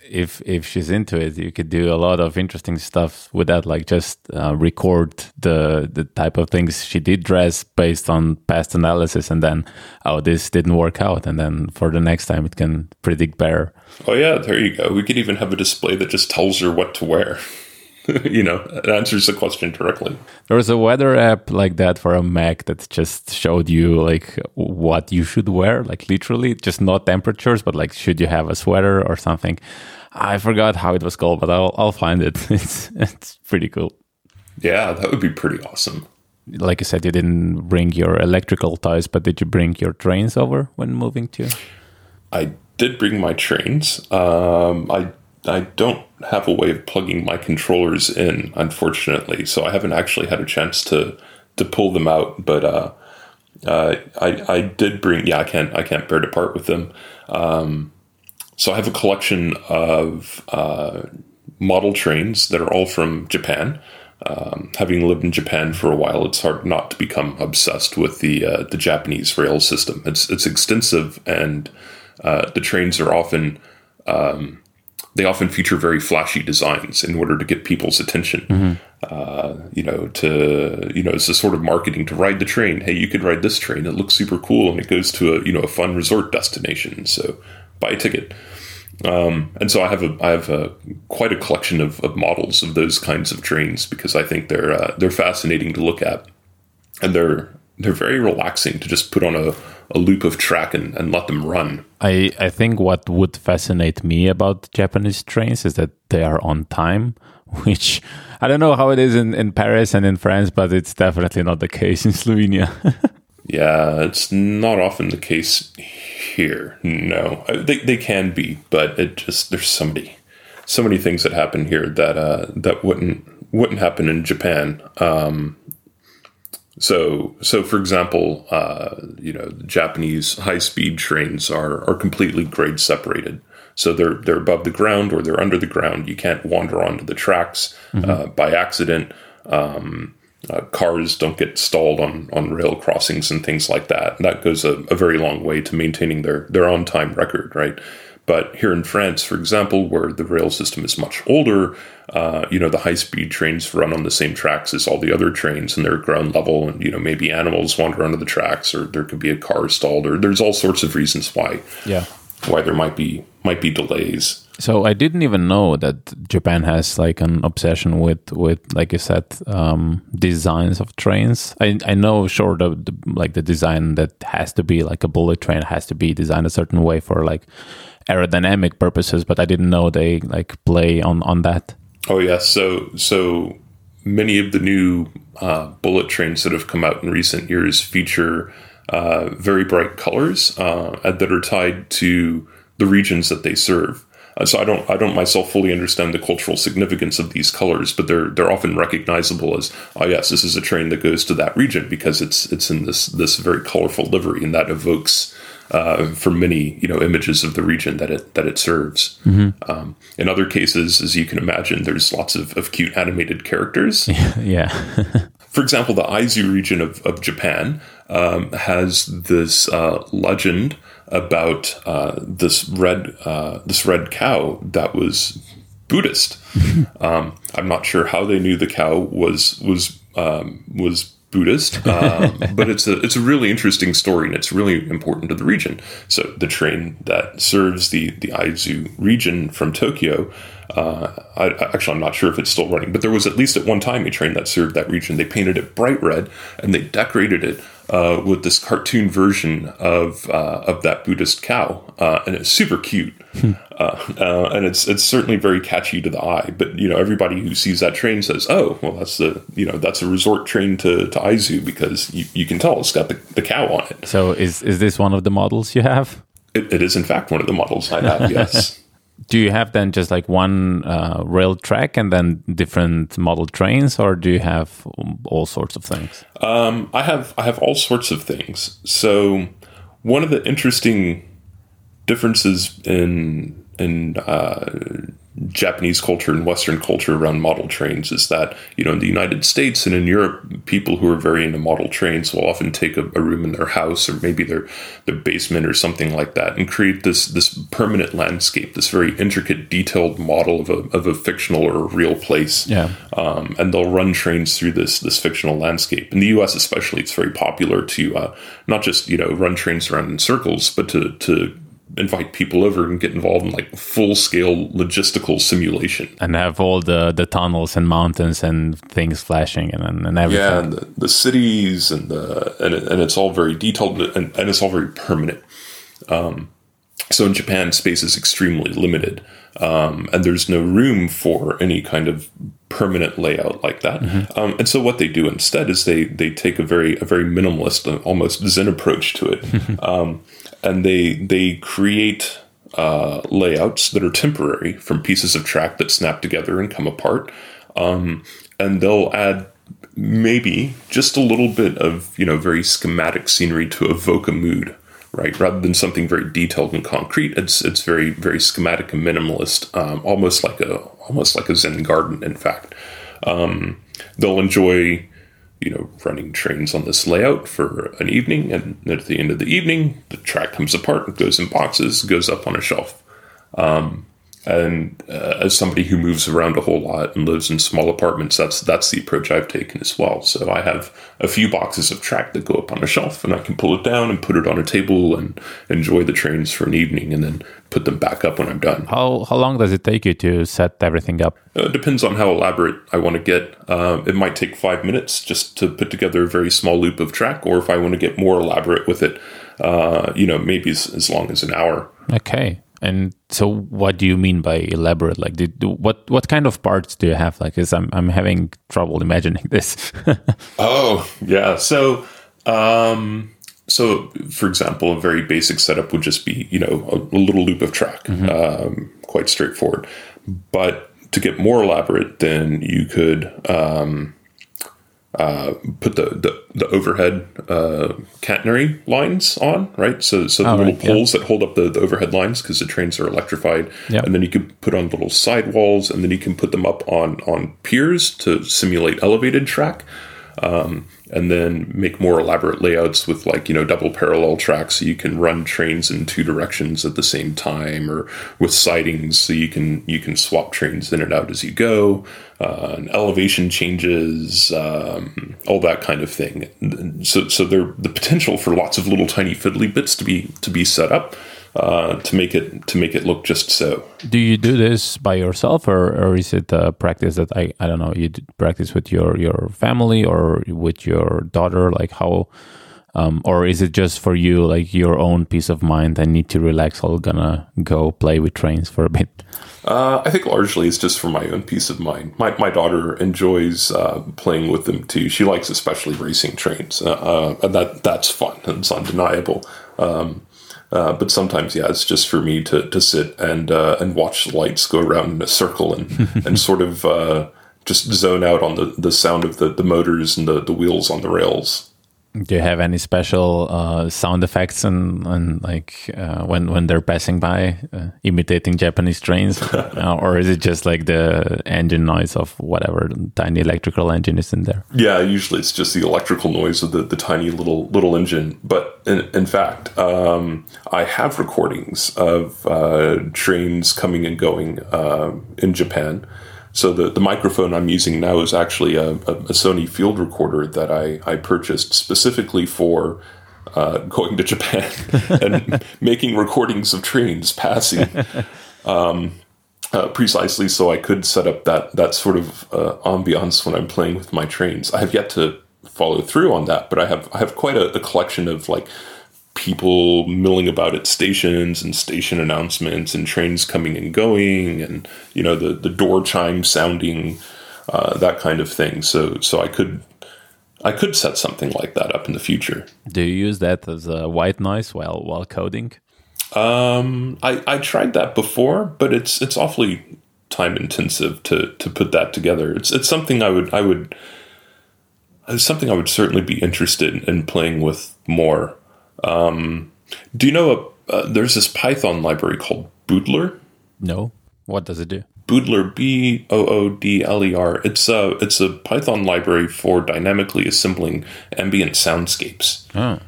if if she's into it, you could do a lot of interesting stuff with that. Like just uh, record the the type of things she did dress based on past analysis, and then oh this didn't work out, and then for the next time it can predict better. Oh yeah, there you go. We could even have a display that just tells her what to wear. *laughs* you know, it answers the question directly. There was a weather app like that for a Mac that just showed you like what you should wear, like literally, just not temperatures, but like should you have a sweater or something. I forgot how it was called, but I'll I'll find it. *laughs* It's it's pretty cool. Yeah, that would be pretty awesome. Like you said, you didn't bring your electrical ties, but did you bring your trains over when moving to? I did bring my trains. Um, I I don't have a way of plugging my controllers in, unfortunately, so I haven't actually had a chance to to pull them out. But uh, uh, I I did bring. Yeah, I can't I can't bear to part with them. Um, so I have a collection of uh, model trains that are all from Japan. Um, having lived in Japan for a while, it's hard not to become obsessed with the uh, the Japanese rail system. It's it's extensive and uh, the trains are often um, they often feature very flashy designs in order to get people's attention. Mm-hmm. Uh, you know, to you know, it's a sort of marketing to ride the train. Hey, you could ride this train. It looks super cool, and it goes to a you know a fun resort destination. So buy a ticket. Um, and so I have a I have a quite a collection of, of models of those kinds of trains because I think they're uh, they're fascinating to look at, and they're they're very relaxing to just put on a, a loop of track and, and let them run. I, I think what would fascinate me about Japanese trains is that they are on time, *laughs* which I don't know how it is in, in Paris and in France, but it's definitely not the case in Slovenia. *laughs* yeah, it's not often the case here. No, uh, they, they can be, but it just there's so many so many things that happen here that uh, that wouldn't wouldn't happen in Japan. Um, so, so for example, uh, you know, Japanese high-speed trains are are completely grade separated. So they're they're above the ground or they're under the ground. You can't wander onto the tracks mm-hmm. uh, by accident. Um, uh, cars don't get stalled on on rail crossings and things like that. And that goes a, a very long way to maintaining their their on time record, right? But here in France, for example, where the rail system is much older, uh, you know, the high speed trains run on the same tracks as all the other trains and they're ground level. And, you know, maybe animals wander onto the tracks or there could be a car stalled or there's all sorts of reasons why. Yeah. Why there might be might be delays. So I didn't even know that Japan has like an obsession with with like you said um, designs of trains. I I know sure the, the like the design that has to be like a bullet train has to be designed a certain way for like aerodynamic purposes, but I didn't know they like play on on that. Oh yes, so so many of the new uh, bullet trains that have come out in recent years feature uh, very bright colors uh, that are tied to the regions that they serve. Uh, so I don't I don't myself fully understand the cultural significance of these colors, but they're they're often recognizable as oh yes, this is a train that goes to that region because it's it's in this this very colorful livery and that evokes uh, for many you know images of the region that it that it serves. Mm-hmm. Um, in other cases, as you can imagine, there's lots of, of cute animated characters. *laughs* yeah. *laughs* for example, the Aizu region of, of Japan um, has this uh, legend about uh, this red uh, this red cow that was Buddhist. *laughs* um, I'm not sure how they knew the cow was was um, was Buddhist, um, *laughs* but it's a it's a really interesting story and it's really important to the region. So the train that serves the the Aizu region from Tokyo, uh, I, actually I'm not sure if it's still running, but there was at least at one time a train that served that region. They painted it bright red and they decorated it uh, with this cartoon version of uh, of that Buddhist cow, uh, and it's super cute, hmm. uh, uh, and it's it's certainly very catchy to the eye. But you know, everybody who sees that train says, "Oh, well, that's the you know that's a resort train to, to Aizu because you, you can tell it's got the, the cow on it." So is is this one of the models you have? it, it is in fact one of the models I have. Yes. *laughs* do you have then just like one uh, rail track and then different model trains or do you have all sorts of things? Um, i have i have all sorts of things. So one of the interesting differences in in uh, Japanese culture and Western culture around model trains is that, you know, in the United States and in Europe, people who are very into model trains will often take a, a, room in their house or maybe their, their basement or something like that and create this, this permanent landscape, this very intricate, detailed model of a, of a fictional or a real place. Yeah. Um, and they'll run trains through this, this fictional landscape. In the US, especially, it's very popular to uh, not just, you know, run trains around in circles, but to, to invite people over and get involved in like full scale logistical simulation and have all the the tunnels and mountains and things flashing and and everything. Yeah, and the, the cities and the and, it, and it's all very detailed and, and it's all very permanent. Um, so in Japan, space is extremely limited, um, and there's no room for any kind of permanent layout like that. Mm-hmm. Um, and so what they do instead is they they take a very a very minimalist, almost Zen approach to it. *laughs* um, and they they create uh, layouts that are temporary from pieces of track that snap together and come apart, um, and they'll add maybe just a little bit of you know very schematic scenery to evoke a mood right? Rather than something very detailed and concrete it's it's very very schematic and minimalist um, almost like a almost like a zen garden in fact. Um, they'll enjoy you know, running trains on this layout for an evening, and at the end of the evening, the track comes apart, goes in boxes, goes up on a shelf. Um, and uh, as somebody who moves around a whole lot and lives in small apartments, that's that's the approach I've taken as well. So I have a few boxes of track that go up on a shelf, and I can pull it down and put it on a table and enjoy the trains for an evening, and then put them back up when I'm done. How how long does it take you to set everything up? Uh, it depends on how elaborate I want to get. Uh, it might take five minutes just to put together a very small loop of track, or if I want to get more elaborate with it, uh, you know, maybe as, as long as an hour. Okay. And so, what do you mean by elaborate? Like, did, what what kind of parts do you have? Like, because I'm I'm having trouble imagining this. *laughs* oh yeah, so um, so for example, a very basic setup would just be you know a, a little loop of track, mm-hmm. um, quite straightforward. But to get more elaborate, then you could um, uh, put the, the, the overhead uh, catenary lines on, right? So, so the oh, little right, poles yeah. that hold up the, the overhead lines because the trains are electrified. Yep. And then you can put on little sidewalls and then you can put them up on, on piers to simulate elevated track. Um, and then make more elaborate layouts with like you know double parallel tracks so you can run trains in two directions at the same time or with sidings so you can you can swap trains in and out as you go uh, and elevation changes um, all that kind of thing. So so there the potential for lots of little tiny fiddly bits to be to be set up uh, to make it to make it look just so. Do you do this by yourself, or, or is it a practice that I I don't know you practice with your your family or with your daughter? Like how, um, or is it just for you like your own peace of mind? I need to relax. I'm gonna go play with trains for a bit. Uh, I think largely it's just for my own peace of mind. My, my daughter enjoys uh, playing with them too. She likes especially racing trains, uh, uh and that that's fun. It's undeniable. Um, uh, but sometimes, yeah, it's just for me to, to sit and uh, and watch the lights go around in a circle and *laughs* and sort of uh, just zone out on the, the sound of the, the motors and the, the wheels on the rails. Do you have any special uh, sound effects and and like uh, when when they're passing by, uh, imitating Japanese trains, *laughs* uh, or is it just like the engine noise of whatever tiny electrical engine is in there? Yeah, usually it's just the electrical noise of the, the tiny little little engine. But in, in fact, um, I have recordings of uh, trains coming and going uh, in Japan. So the, the microphone I'm using now is actually a, a, Sony field recorder that I, I purchased specifically for uh, *laughs* going to Japan *laughs* and making recordings of trains passing. *laughs* Um, uh, precisely so I could set up that that sort of uh, ambiance when I'm playing with my trains. I have yet to follow through on that, but I have I have quite a, a collection of like people milling about at stations and station announcements and trains coming and going and you know the the door chime sounding uh, that kind of thing. So so I could I could set something like that up in the future. Do you use that as a white noise while while coding? Um I I tried that before but it's it's awfully time intensive to to put that together. It's it's something I would I would it's something I would certainly be interested in playing with more um, do you know a, uh, there's this Python library called Boodler? No. What does it do? Boodler, B O O D L E R. It's a it's a Python library for dynamically assembling ambient soundscapes. Oh.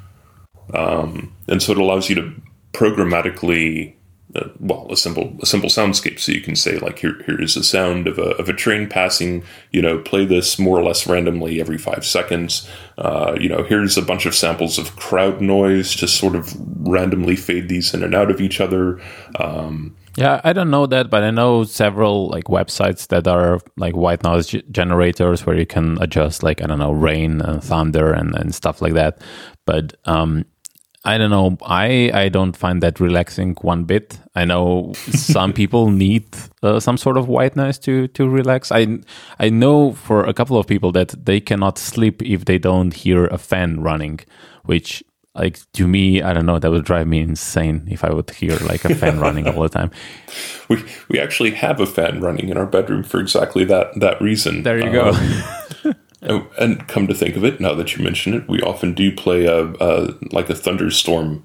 Um, and so it allows you to programmatically uh, well, a simple a simple soundscape. So you can say like here here is the sound of a of a train passing. You know, play this more or less randomly every five seconds. Uh, you know, here's a bunch of samples of crowd noise. Just sort of randomly fade these in and out of each other. Um, yeah, I don't know that, but I know several like websites that are like white noise g- generators where you can adjust like I don't know rain and thunder and, and stuff like that. But um, I don't know. I I don't find that relaxing one bit. I know *laughs* some people need uh, some sort of white noise to to relax. I I know for a couple of people that they cannot sleep if they don't hear a fan running, which like to me, I don't know, that would drive me insane if I would hear like a fan running all the time. *laughs* We we actually have a fan running in our bedroom for exactly that that reason. There you go. Um, Oh, Oh, and come to think of it, now that you mention it, we often do play a, a like a thunderstorm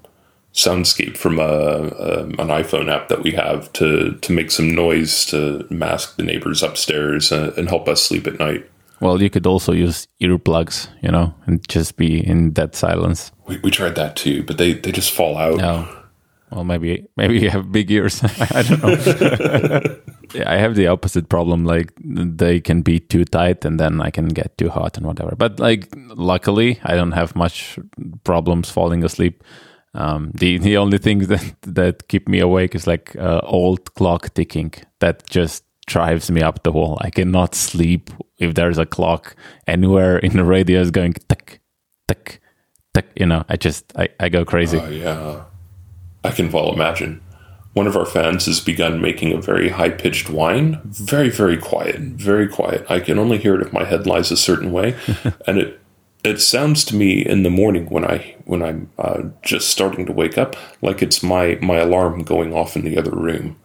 soundscape from a, a, an iPhone app that we have to to make some noise to mask the neighbors upstairs and, and help us sleep at night. Well, you could also use earplugs, you know, and just be in dead silence. We, we tried that too, but they, they just fall out. No. Well, maybe maybe you have big ears. *laughs* I don't know. *laughs* I have the opposite problem. Like they can be too tight, and then I can get too hot and whatever. But like, luckily, I don't have much problems falling asleep. Um, the the only thing *laughs* that that keep me awake is like uh, old clock ticking. That just drives me up the wall. I cannot sleep if there's a clock anywhere in the radius going tick, tick, tick. You know, I just I, I go crazy. Oh, yeah. I can well imagine. One of our fans has begun making a very high pitched whine, very, very quiet, very quiet. I can only hear it if my head lies a certain way, *laughs* and it it sounds to me in the morning when I when I'm uh, just starting to wake up like it's my my alarm going off in the other room,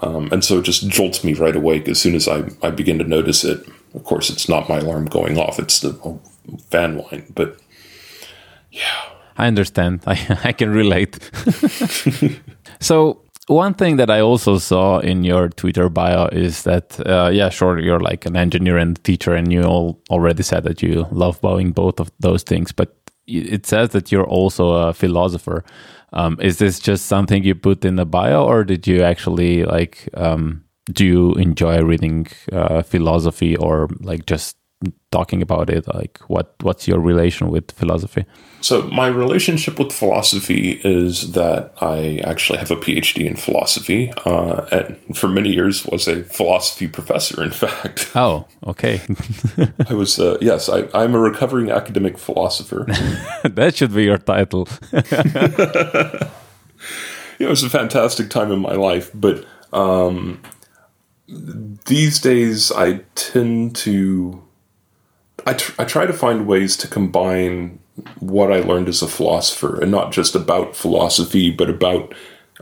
um, and so it just jolts me right awake as soon as I I begin to notice it. Of course, it's not my alarm going off; it's the fan whine. But yeah, I understand. *laughs* I, I can relate. *laughs* so one thing that I also saw in your Twitter bio is that, uh, yeah, sure, you're like an engineer and teacher, and you all already said that you love bowing both of those things. But it says that you're also a philosopher. Um, is this just something you put in the bio, or did you actually like? Um, do you enjoy reading uh, philosophy, or like just talking about it like what what's your relation with philosophy? So my relationship with philosophy is that i actually have a phd in philosophy uh, and for many years was a philosophy professor in *laughs* fact. Oh okay. *laughs* I was uh, yes I, i'm a recovering academic philosopher. *laughs* That should be your title. It was a fantastic time in my life but um, these days i tend to I, tr- I try to find ways to combine what I learned as a philosopher and not just about philosophy, but about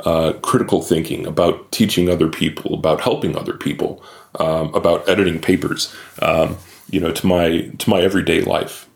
uh, critical thinking, about teaching other people, about helping other people, um, about editing papers, um, you know, to my to my everyday life.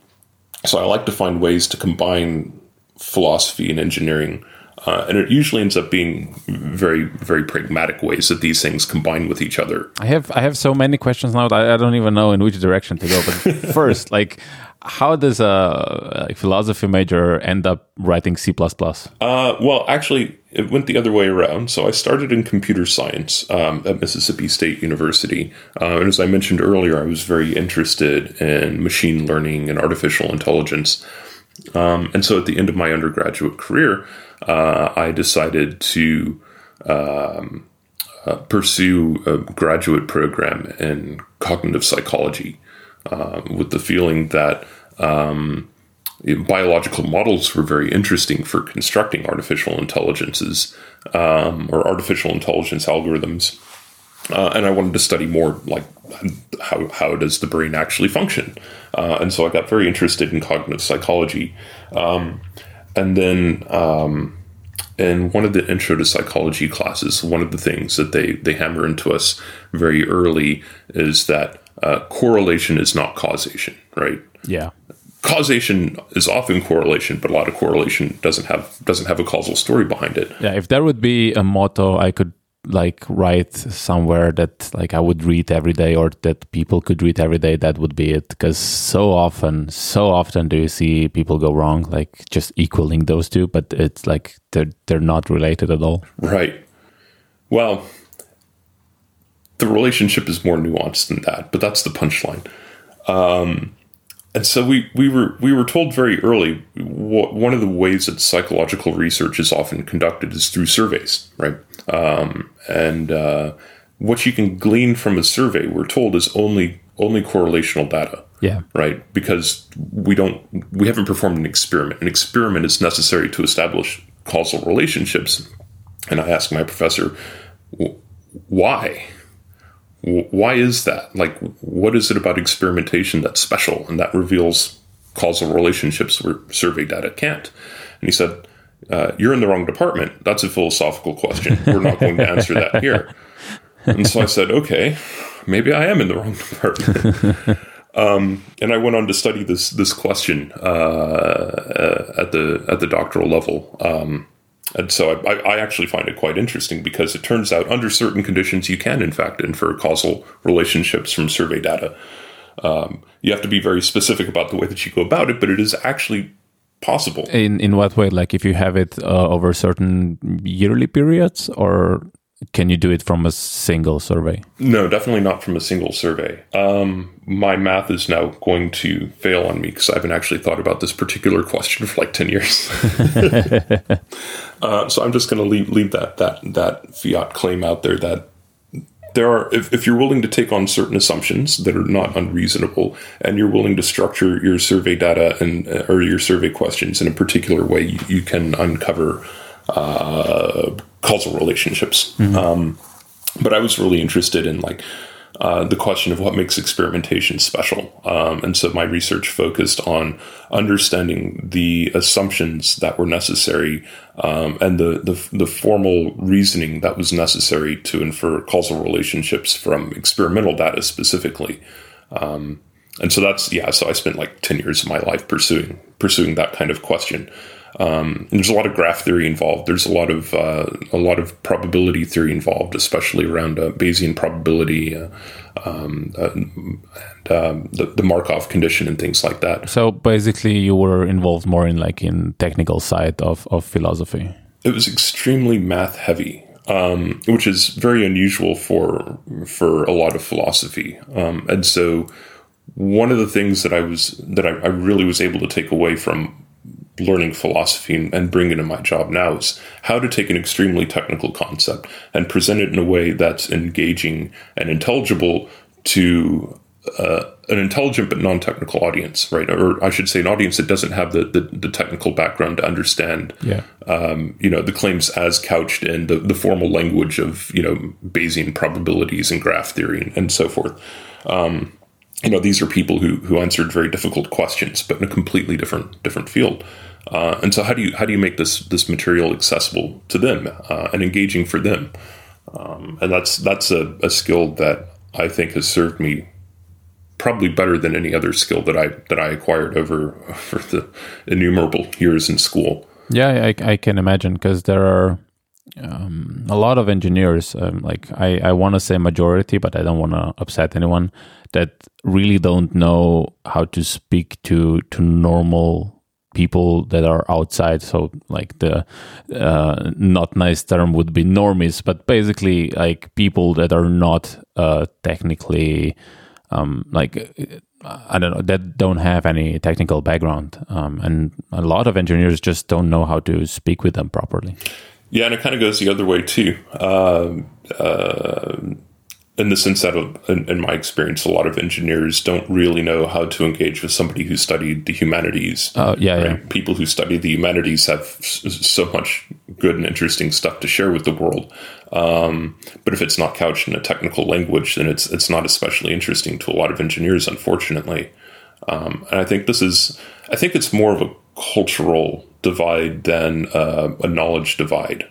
So I like to find ways to combine philosophy and engineering uh, and it usually ends up being very, very pragmatic ways that these things combine with each other. I have I have so many questions now that I don't even know in which direction to go. But *laughs* first, like, how does a, a, philosophy major end up writing C++? Uh, well, actually, it went the other way around. So I started in computer science um, at Mississippi State University. Uh, and as I mentioned earlier, I was very interested in machine learning and artificial intelligence. Um, and so at the end of my undergraduate career, uh, I decided to um, uh, pursue a graduate program in cognitive psychology uh, with the feeling that um, biological models were very interesting for constructing artificial intelligences um, or artificial intelligence algorithms. Uh, and I wanted to study more like how, how does the brain actually function. Uh, and so I got very interested in cognitive psychology. Um, and then um, in one of the intro to psychology classes, one of the things that they, they hammer into us very early is that uh, correlation is not causation, right? Yeah. Causation is often correlation, but a lot of correlation doesn't have doesn't have a causal story behind it. Yeah, if there would be a motto I could like write somewhere that like I would read every day or that people could read every day, that would be it. Because so often, so often do you see people go wrong, like just equaling those two, but it's like they're they're not related at all. Right. Well, the relationship is more nuanced than that, but that's the punchline. Um, and so we, we were we were told very early what, one of the ways that psychological research is often conducted is through surveys, right? Um, and uh, what you can glean from a survey, we're told, is only only correlational data. Yeah. Right. Because we don't we haven't performed an experiment. An experiment is necessary to establish causal relationships. And I asked my professor, why? Why is that? Like, what is it about experimentation that's special and that reveals causal relationships where survey data can't? And he said, uh, You're in the wrong department. That's a philosophical question. We're not going to answer that here. And so I said, Okay, maybe I am in the wrong department. *laughs* Um, and I went on to study this this question uh, at the at the doctoral level. Um, and so I, I, actually find it quite interesting because it turns out under certain conditions you can in fact infer causal relationships from survey data. Um, you have to be very specific about the way that you go about it, but it is actually possible. In in what way? Like if you have it uh, over certain yearly periods, or can you do it from a single survey? No, definitely not from a single survey. Um, my math is now going to fail on me because I haven't actually thought about this particular question for like ten years. *laughs* uh, so I'm just going to leave leave that that that fiat claim out there that there are if, if you're willing to take on certain assumptions that are not unreasonable and you're willing to structure your survey data and uh, or your survey questions in a particular way you, you can uncover uh, causal relationships mm-hmm. um, but i was really interested in like uh, the question of what makes experimentation special. Um, and so my research focused on understanding the assumptions that were necessary um, and the, the, the formal reasoning that was necessary to infer causal relationships from experimental data specifically. Um, and so that's yeah. So I spent like ten years of my life pursuing pursuing that kind of question. Um, there's a lot of graph theory involved. There's a lot of uh, a lot of probability theory involved, especially around uh, Bayesian probability uh, um, uh, and um, the, the, Markov condition and things like that. So basically, you were involved more in like in technical side of, of philosophy. It was extremely math heavy. Um, which is very unusual for for a lot of philosophy, um, and so one of the things that I was that I, I really was able to take away from learning philosophy and, bring it in my job now is how to take an extremely technical concept and present it in a way that's engaging and intelligible to uh, an intelligent but non-technical audience, right? Or I should say, an audience that doesn't have the the, the technical background to understand, yeah. um, you know, the claims as couched in the, the formal language of you know Bayesian probabilities and graph theory and, and so forth. Um, you know, these are people who who answered very difficult questions, but in a completely different different field. Uh, and so, how do you how do you make this this material accessible to them uh, and engaging for them? Um, and that's that's a, a, skill that I think has served me probably better than any other skill that I that I acquired over *laughs* for the innumerable years in school. Yeah, I, I can imagine because there are um, a lot of engineers. Um, like I, I want to say majority, but I don't want to upset anyone that really don't know how to speak to to normal people that are outside. So, like the uh, not nice term would be normies, but basically like people that are not uh, technically um, like I don't know that don't have any technical background, um, and a lot of engineers just don't know how to speak with them properly. Yeah, and it kind of goes the other way too. Uh, uh, in the sense that, in, in, my experience, a lot of engineers don't really know how to engage with somebody who studied the humanities. Oh, yeah, right? yeah. People who study the humanities have so much good and interesting stuff to share with the world. Um, but if it's not couched in a technical language, then it's it's not especially interesting to a lot of engineers, unfortunately. Um, and I think this is, I think it's more of a cultural divide than uh, a knowledge divide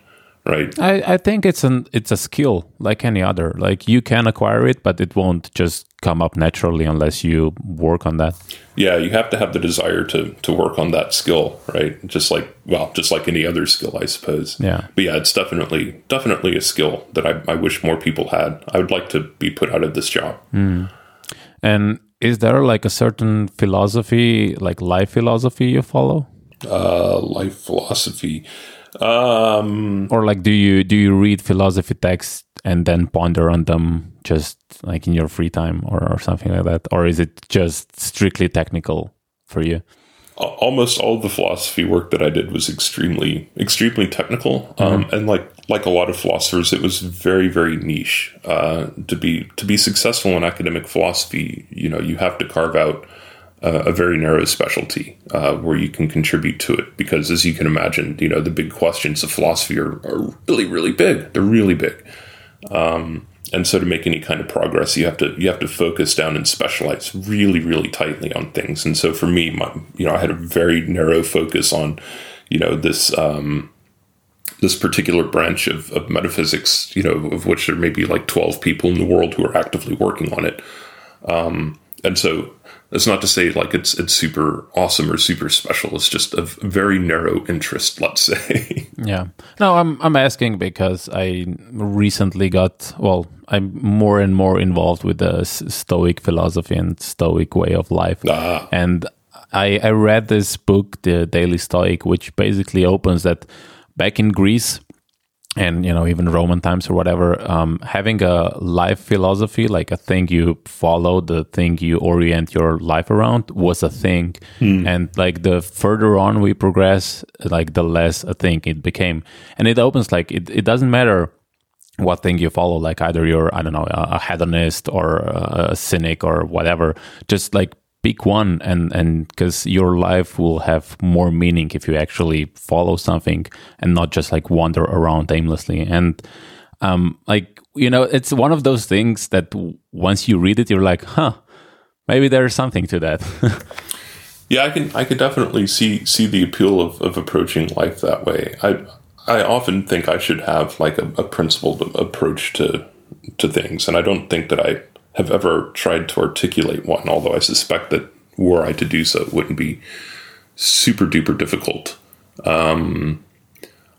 right? I, I think it's an it's a skill like any other. Like you can acquire it, but it won't just come up naturally unless you work on that. Yeah, you have to have the desire to to work on that skill, right? Just like well, just like any other skill, I suppose. Yeah. But yeah, it's definitely definitely a skill that I, I wish more people had. I would like to be put out of this job. Mm. And is there like a certain philosophy, like life philosophy you follow? Uh, life philosophy. Um, or like, do you do you read philosophy texts and then ponder on them just like in your free time or, or something like that, or is it just strictly technical for you? Almost all of the philosophy work that I did was extremely extremely technical, um, mm-hmm. and like like a lot of philosophers, it was very very niche. Uh, to be to be successful in academic philosophy, you know, you have to carve out a very narrow specialty uh, where you can contribute to it. Because as you can imagine, you know, the big questions of philosophy are, are really, really big. They're really big. Um, and so to make any kind of progress, you have to you have to focus down and specialize really, really tightly on things. And so for me, my, you know, I had a very narrow focus on, you know, this um, this particular branch of, of metaphysics, you know, of which there may be like twelve people in the world who are actively working on it. Um, and so It's not to say like it's it's super awesome or super special. It's just a very narrow interest, let's say. *laughs* yeah. No, I'm I'm asking because I recently got well, I'm more and more involved with the Stoic philosophy and Stoic way of life, ah. and I I read this book, The Daily Stoic, which basically opens that back in Greece and you know even roman times or whatever um, having a life philosophy like a thing you follow the thing you orient your life around was a thing. Mm. and like the further on we progress like the less a thing it became. And it opens like it, it doesn't matter what thing you follow like either you're i don't know a hedonist or a cynic or whatever. Just like pick one and and because your life will have more meaning if you actually follow something and not just like wander around aimlessly. And um like you know it's one of those things that once you read it you're like huh maybe there's something to that. *laughs* Yeah i can i could definitely see see the appeal of, of approaching life that way. I i often think i should have like a, a principled approach to to things and i don't think that i have ever tried to articulate one, although I suspect that were I to do so, it wouldn't be super duper difficult. Um,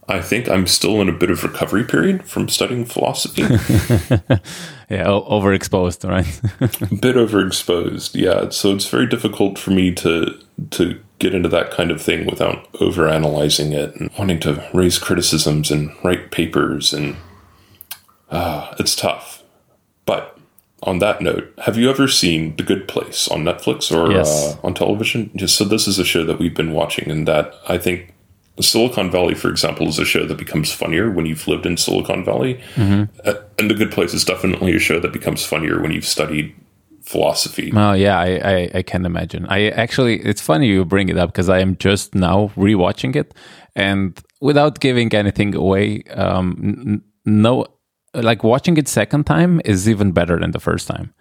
I think I'm still in a bit of recovery period from studying philosophy. *laughs* yeah, overexposed, right? *laughs* a bit overexposed, yeah. So it's very difficult for me to to get into that kind of thing without overanalyzing it and wanting to raise criticisms and write papers, and uh, it's tough. But on that note, have you ever seen The Good Place on Netflix or yes. uh, on television? Just so this is a show that we've been watching, and that I think Silicon Valley, for example, is a show that becomes funnier when you've lived in Silicon Valley, mm-hmm. uh, and The Good Place is definitely a show that becomes funnier when you've studied philosophy. Oh yeah, I, I, I can imagine. I actually, it's funny you bring it up because I am just now rewatching it, and without giving anything away, um, n- no like watching it second time is even better than the first time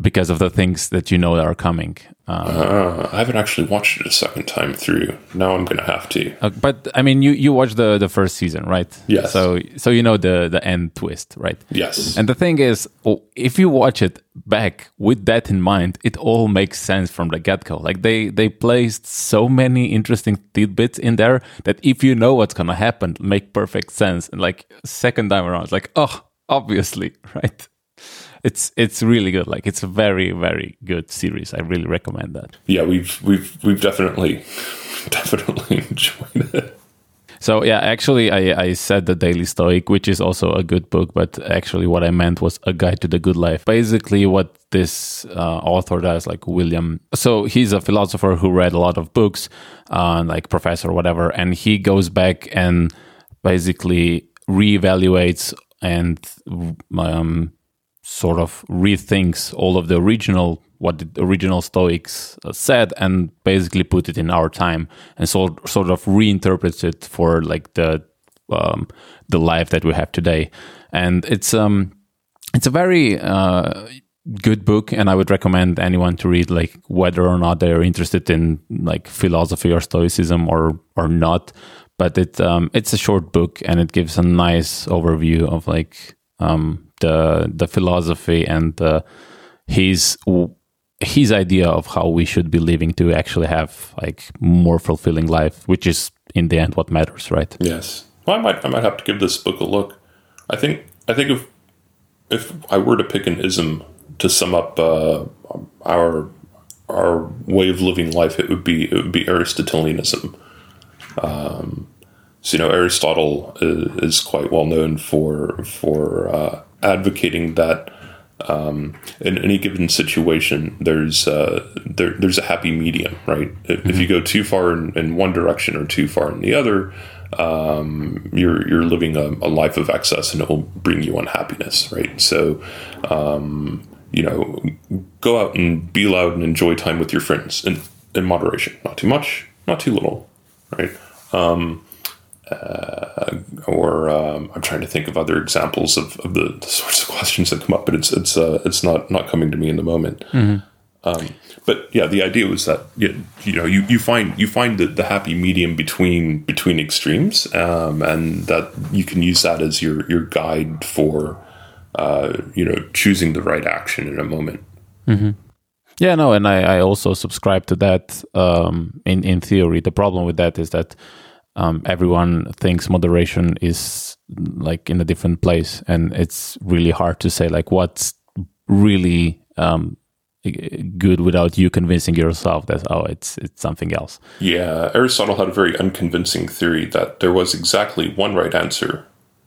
because of the things that you know are coming. Um, uh, I haven't actually watched it a second time through. Now I'm going to have to. Uh, but I mean, you you watched the the first season, right? Yes. So so you know the the end twist, right? Yes. And the thing is, if you watch it back with that in mind, it all makes sense from the get go. Like they they placed so many interesting tidbits in there that if you know what's going to happen, make perfect sense. And like second time around, it's like oh, obviously, *laughs* right? It's it's really good. Like it's a very very good series. I really recommend that. Yeah, we've we've we've definitely *laughs* definitely *laughs* enjoyed it. So yeah, actually, I, I said the Daily Stoic, which is also a good book, but actually, what I meant was a guide to the good life. Basically, what this uh, author does, like William, so he's a philosopher who read a lot of books, uh, like professor, whatever, and he goes back and basically reevaluates and um, sort of rethinks all of the original what the original Stoics uh, said and basically put it in our time and so, sort of reinterprets it for like the um, the life that we have today. And it's um it's a very uh, good book, and I would recommend anyone to read like whether or not they're interested in like philosophy or Stoicism or or not. But it um, it's a short book and it gives a nice overview of like um, the the philosophy and uh, his his idea of how we should be living to actually have like more fulfilling life, which is in the end what matters, right? Yes. Well, I might I might have to give this book a look. I think I think if if I were to pick an ism to sum up uh, our our way of living life, it would be it would be Aristotelianism. Um, so you know, Aristotle is, is, quite well known for for uh, advocating that um, in any given situation, there's uh, there, there's a happy medium, right? Mm-hmm. If you go too far in, in, one direction or too far in the other, um, you're you're living a, a, life of excess, and it will bring you unhappiness, right? So, um, you know, go out and be loud and enjoy time with your friends in in moderation, not too much, not too little, right? Um, uh, or um, I'm trying to think of other examples of, of the, the, sorts of questions that come up, but it's it's uh, it's not not coming to me in the moment. Mm-hmm. Um, but yeah, the idea was that you, you know you, you find you find the, the happy medium between between extremes, um, and that you can use that as your your guide for uh, you know choosing the right action in a moment. Mm-hmm. Yeah, no, and I, I also subscribe to that um, in in theory. The problem with that is that um, everyone thinks moderation is like in a different place, and it's really hard to say like what's really um, good without you convincing yourself that oh it's it's something else. Yeah, Aristotle had a very unconvincing theory that there was exactly one right answer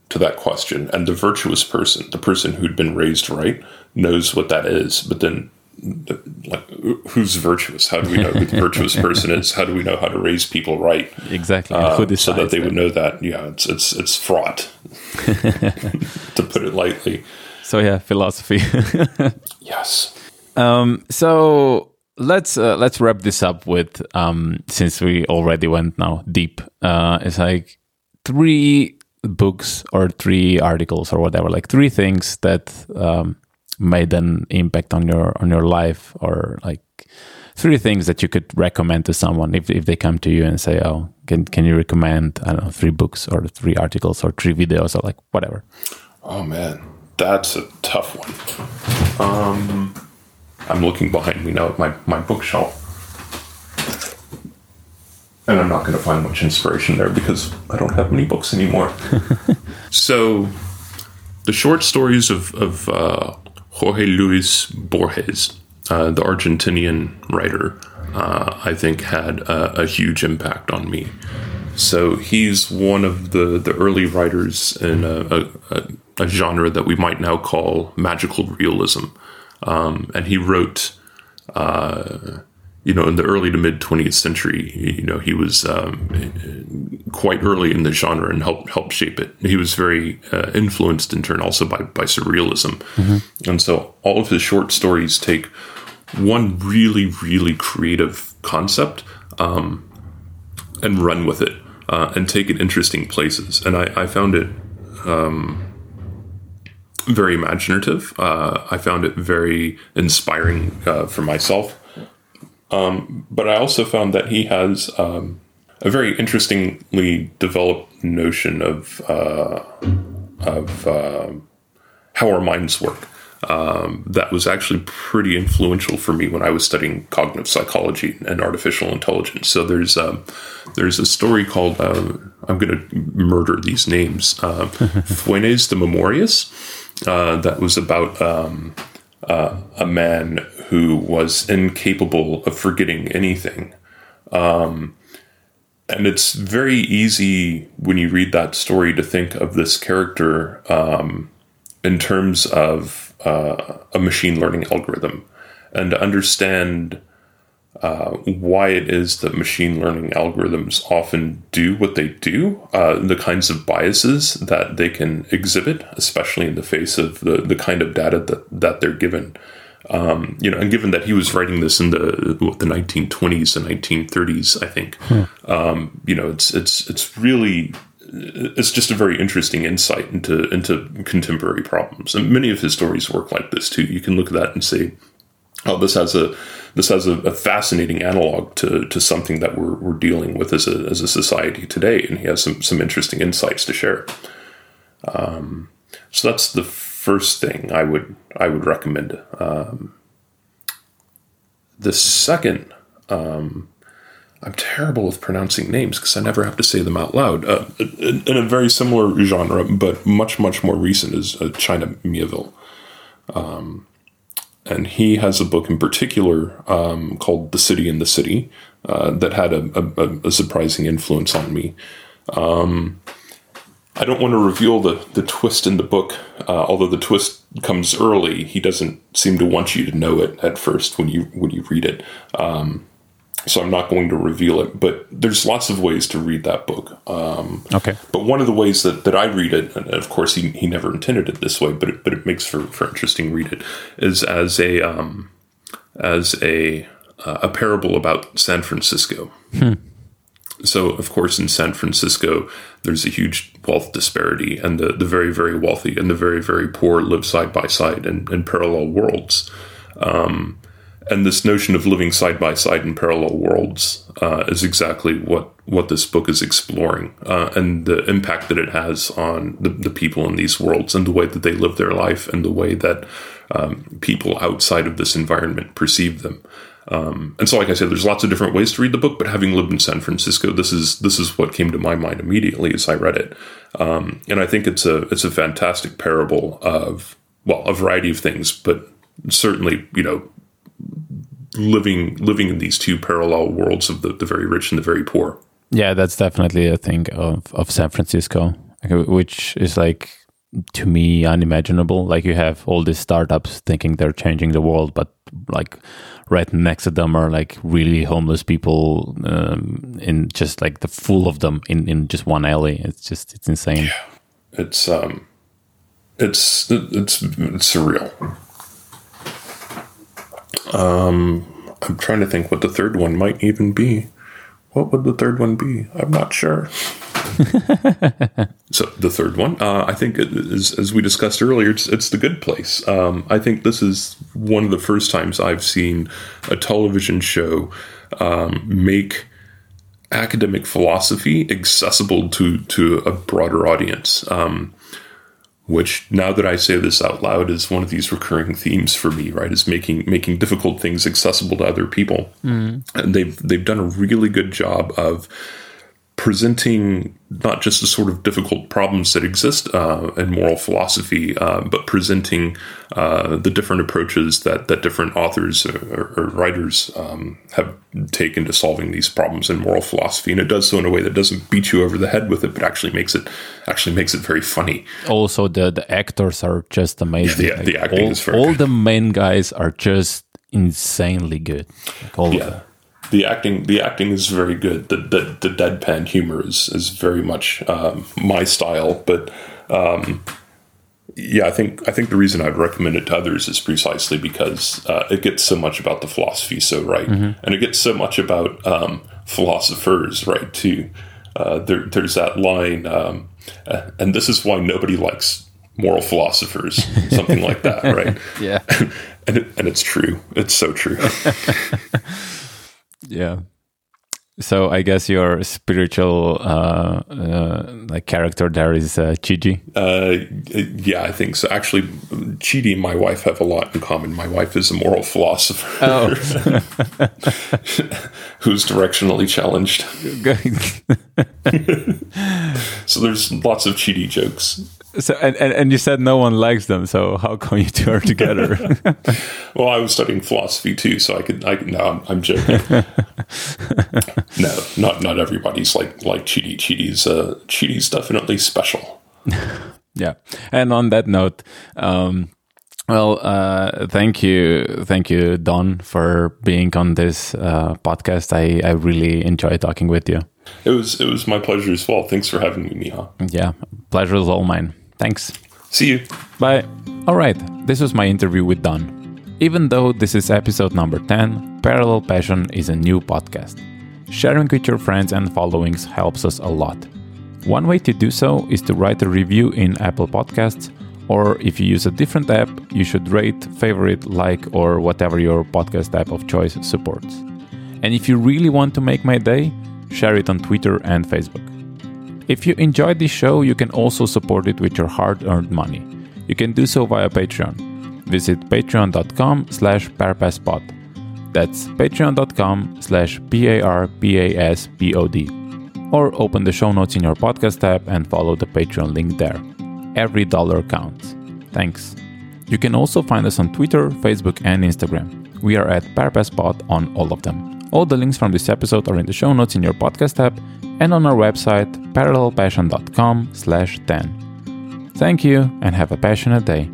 to that question, and the virtuous person, the person who'd been raised right, knows what that is. But then, like, who's virtuous? How do we know who the virtuous *laughs* person is? How do we know how to raise people right? Exactly. Uh, so that they would know that. Yeah, it's it's it's fraught, *laughs* to put it lightly. So yeah, philosophy. *laughs* yes. Um, so let's uh, let's wrap this up with um, since we already went now deep. Uh, it's like three books or three articles or whatever, like three things that um, made an impact on your on your life, or like three things that you could recommend to someone if if they come to you and say, "Oh, can can you recommend I don't know three books or three articles or three videos or like whatever." Oh man, that's a tough one. Um, I'm looking behind me now at my my bookshelf and I'm not going to find much inspiration there because I don't have many books anymore. *laughs* so, the short stories of, of uh, Jorge Luis Borges, uh, the Argentinian writer, uh, I think had a, a, huge impact on me. So he's one of the, the early writers in a, a, a genre that we might now call magical realism. Um, and he wrote uh, you know, in the early to mid 20th century, you know, he was um, quite early in the genre and helped help shape it. He was very uh, influenced in turn also by, by surrealism. Mm-hmm. And so all of his short stories take one really, really creative concept um, and run with it uh, and take it interesting places. And I, I found it um, very imaginative. Uh, I found it very inspiring uh, for myself. Um, but I also found that he has um, a very interestingly developed notion of uh, of uh, how our minds work. Um, that was actually pretty influential for me when I was studying cognitive psychology and artificial intelligence. So there's um, there's a story called uh, I'm going to murder these names uh, *laughs* Funes de Memorias uh, that was about um, uh, a man who was incapable of forgetting anything. Um, and it's very easy when you read that story to think of this character um, in terms of uh, a machine learning algorithm and to understand uh, why it is that machine learning algorithms often do what they do, uh, the kinds of biases that they can exhibit, especially in the face of the, the kind of data that, that they're given. Um, you know, and given that he was writing this in the what, the 1920s and 1930s, I think, hmm. um, you know, it's it's it's really it's just a very interesting insight into into contemporary problems. And many of his stories work like this too. You can look at that and say, oh, this has a this has a, a fascinating analog to to something that we're we're dealing with as a as a society today, and he has some some interesting insights to share. Um, so that's the first thing I would I would recommend. Um, the second, um, I'm terrible with pronouncing names because I never have to say them out loud. Uh, in, in, a very similar genre, but much much more recent, is uh, China Miéville. Um, and he has a book in particular um, called "The City in the City" uh, that had a, a, a, surprising influence on me. Um, I don't want to reveal the, the twist in the book, uh, although the twist comes early. He doesn't seem to want you to know it at first when you when you read it. Um, so I'm not going to reveal it, but there's lots of ways to read that book. Um, okay. But one of the ways that, that I read it, and of course he, he never intended it this way, but it, but it makes for, for interesting read it, is as a um, as a uh, a parable about San Francisco. Hmm. So, of course, in San Francisco, there's a huge wealth disparity, and the, the very, very wealthy and the very, very poor live side by side in, in parallel worlds. Um, and this notion of living side by side in parallel worlds uh, is exactly what what this book is exploring, uh, and the impact that it has on the, the, people in these worlds, and the way that they live their life, and the way that um, people outside of this environment perceive them. Um, and so, like I said, there's lots of different ways to read the book. But having lived in San Francisco, this is this is what came to my mind immediately as I read it. Um, and I think it's a it's a fantastic parable of well, a variety of things, but certainly, you know, living living in these two parallel worlds of the, the very rich and the very poor. Yeah, that's definitely a thing of, of San Francisco, which is like to me unimaginable. Like you have all these startups thinking they're changing the world, but like right next to them are like really homeless people um, in just like the full of them in, in just one alley. It's just it's insane. Yeah. It's um, it's it's, it's surreal. Um, I'm trying to think what the third one might even be. What would the third one be? I'm not sure. *laughs* so the third one, uh, I think, is, as we discussed earlier, it's, it's the Good Place. Um, I think this is one of the first times I've seen a television show um, make academic philosophy accessible to to a broader audience. Um, which now that I say this out loud is one of these recurring themes for me, right? Is making making difficult things accessible to other people. Mm. And they've they've done a really good job of presenting not just the sort of difficult problems that exist uh, in moral philosophy, uh, but presenting uh, the different approaches that, that different authors or, or writers um, have taken to solving these problems in moral philosophy, and it does so in a way that doesn't beat you over the head with it, but actually makes it actually makes it very funny. Also, the the actors are just amazing. Yeah, the, the acting all, is very all good. the main guys are just insanely good. Like all yeah. The acting the acting is very good. The the, the deadpan humor is is very much um, my style. But um, yeah, I think I think the reason I'd recommend it to others is precisely because uh, it gets so much about the philosophy so right, mm-hmm. and it gets so much about um, philosophers right too. Uh, there, there's that line, um, uh, and this is why nobody likes moral philosophers, something like that, right? *laughs* Yeah, *laughs* and it, and it's true. It's so true. *laughs* yeah. So i guess your spiritual uh, uh, like character there is uh, Chidi uh, yeah i think so. Actually Chidi and my wife have a lot in common. My wife is a moral philosopher. Oh. *laughs* *laughs* who's directionally challenged. *laughs* So there's lots of Chidi jokes so and, and, and you said no one likes them. So how come you two are together? *laughs* *laughs* well, I was studying philosophy too, so I could. I no, I'm, I'm joking. *laughs* no, not not everybody's like like Chidi. Chidi's uh, Chidi's definitely special. yeah, and on that note. Um, well, uh, thank you, thank you, Don, for being on this uh, podcast. I, I really enjoy talking with you. It was it was my pleasure as well. Thanks for having me, Miha. Yeah, pleasure is all mine. Thanks. See you. Bye. All right, this was my interview with Don. Even though this is episode number 10, Parallel Passion is a new podcast. Sharing with your friends and followings helps us a lot. One way to do so is to write a review in Apple Podcasts, or if you use a different app, you should rate, favorite, like, or whatever your podcast app of choice supports. And if you really want to make my day, share it on Twitter and Facebook. If you enjoyed this show, you can also support it with your hard-earned money. You can do so via Patreon. Visit patreon.com slash parpaspod. That's patreon.com slash P-A-R-P-A-S-P-O-D. Or open the show notes in your podcast app and follow the Patreon link there. Every dollar counts. Thanks. You can also find us on Twitter, Facebook, and Instagram. We are at parpaspod on all of them. All the links from this episode are in the show notes in your podcast app and on our website parallelpassion.com slash 10. Thank you and have a passionate day.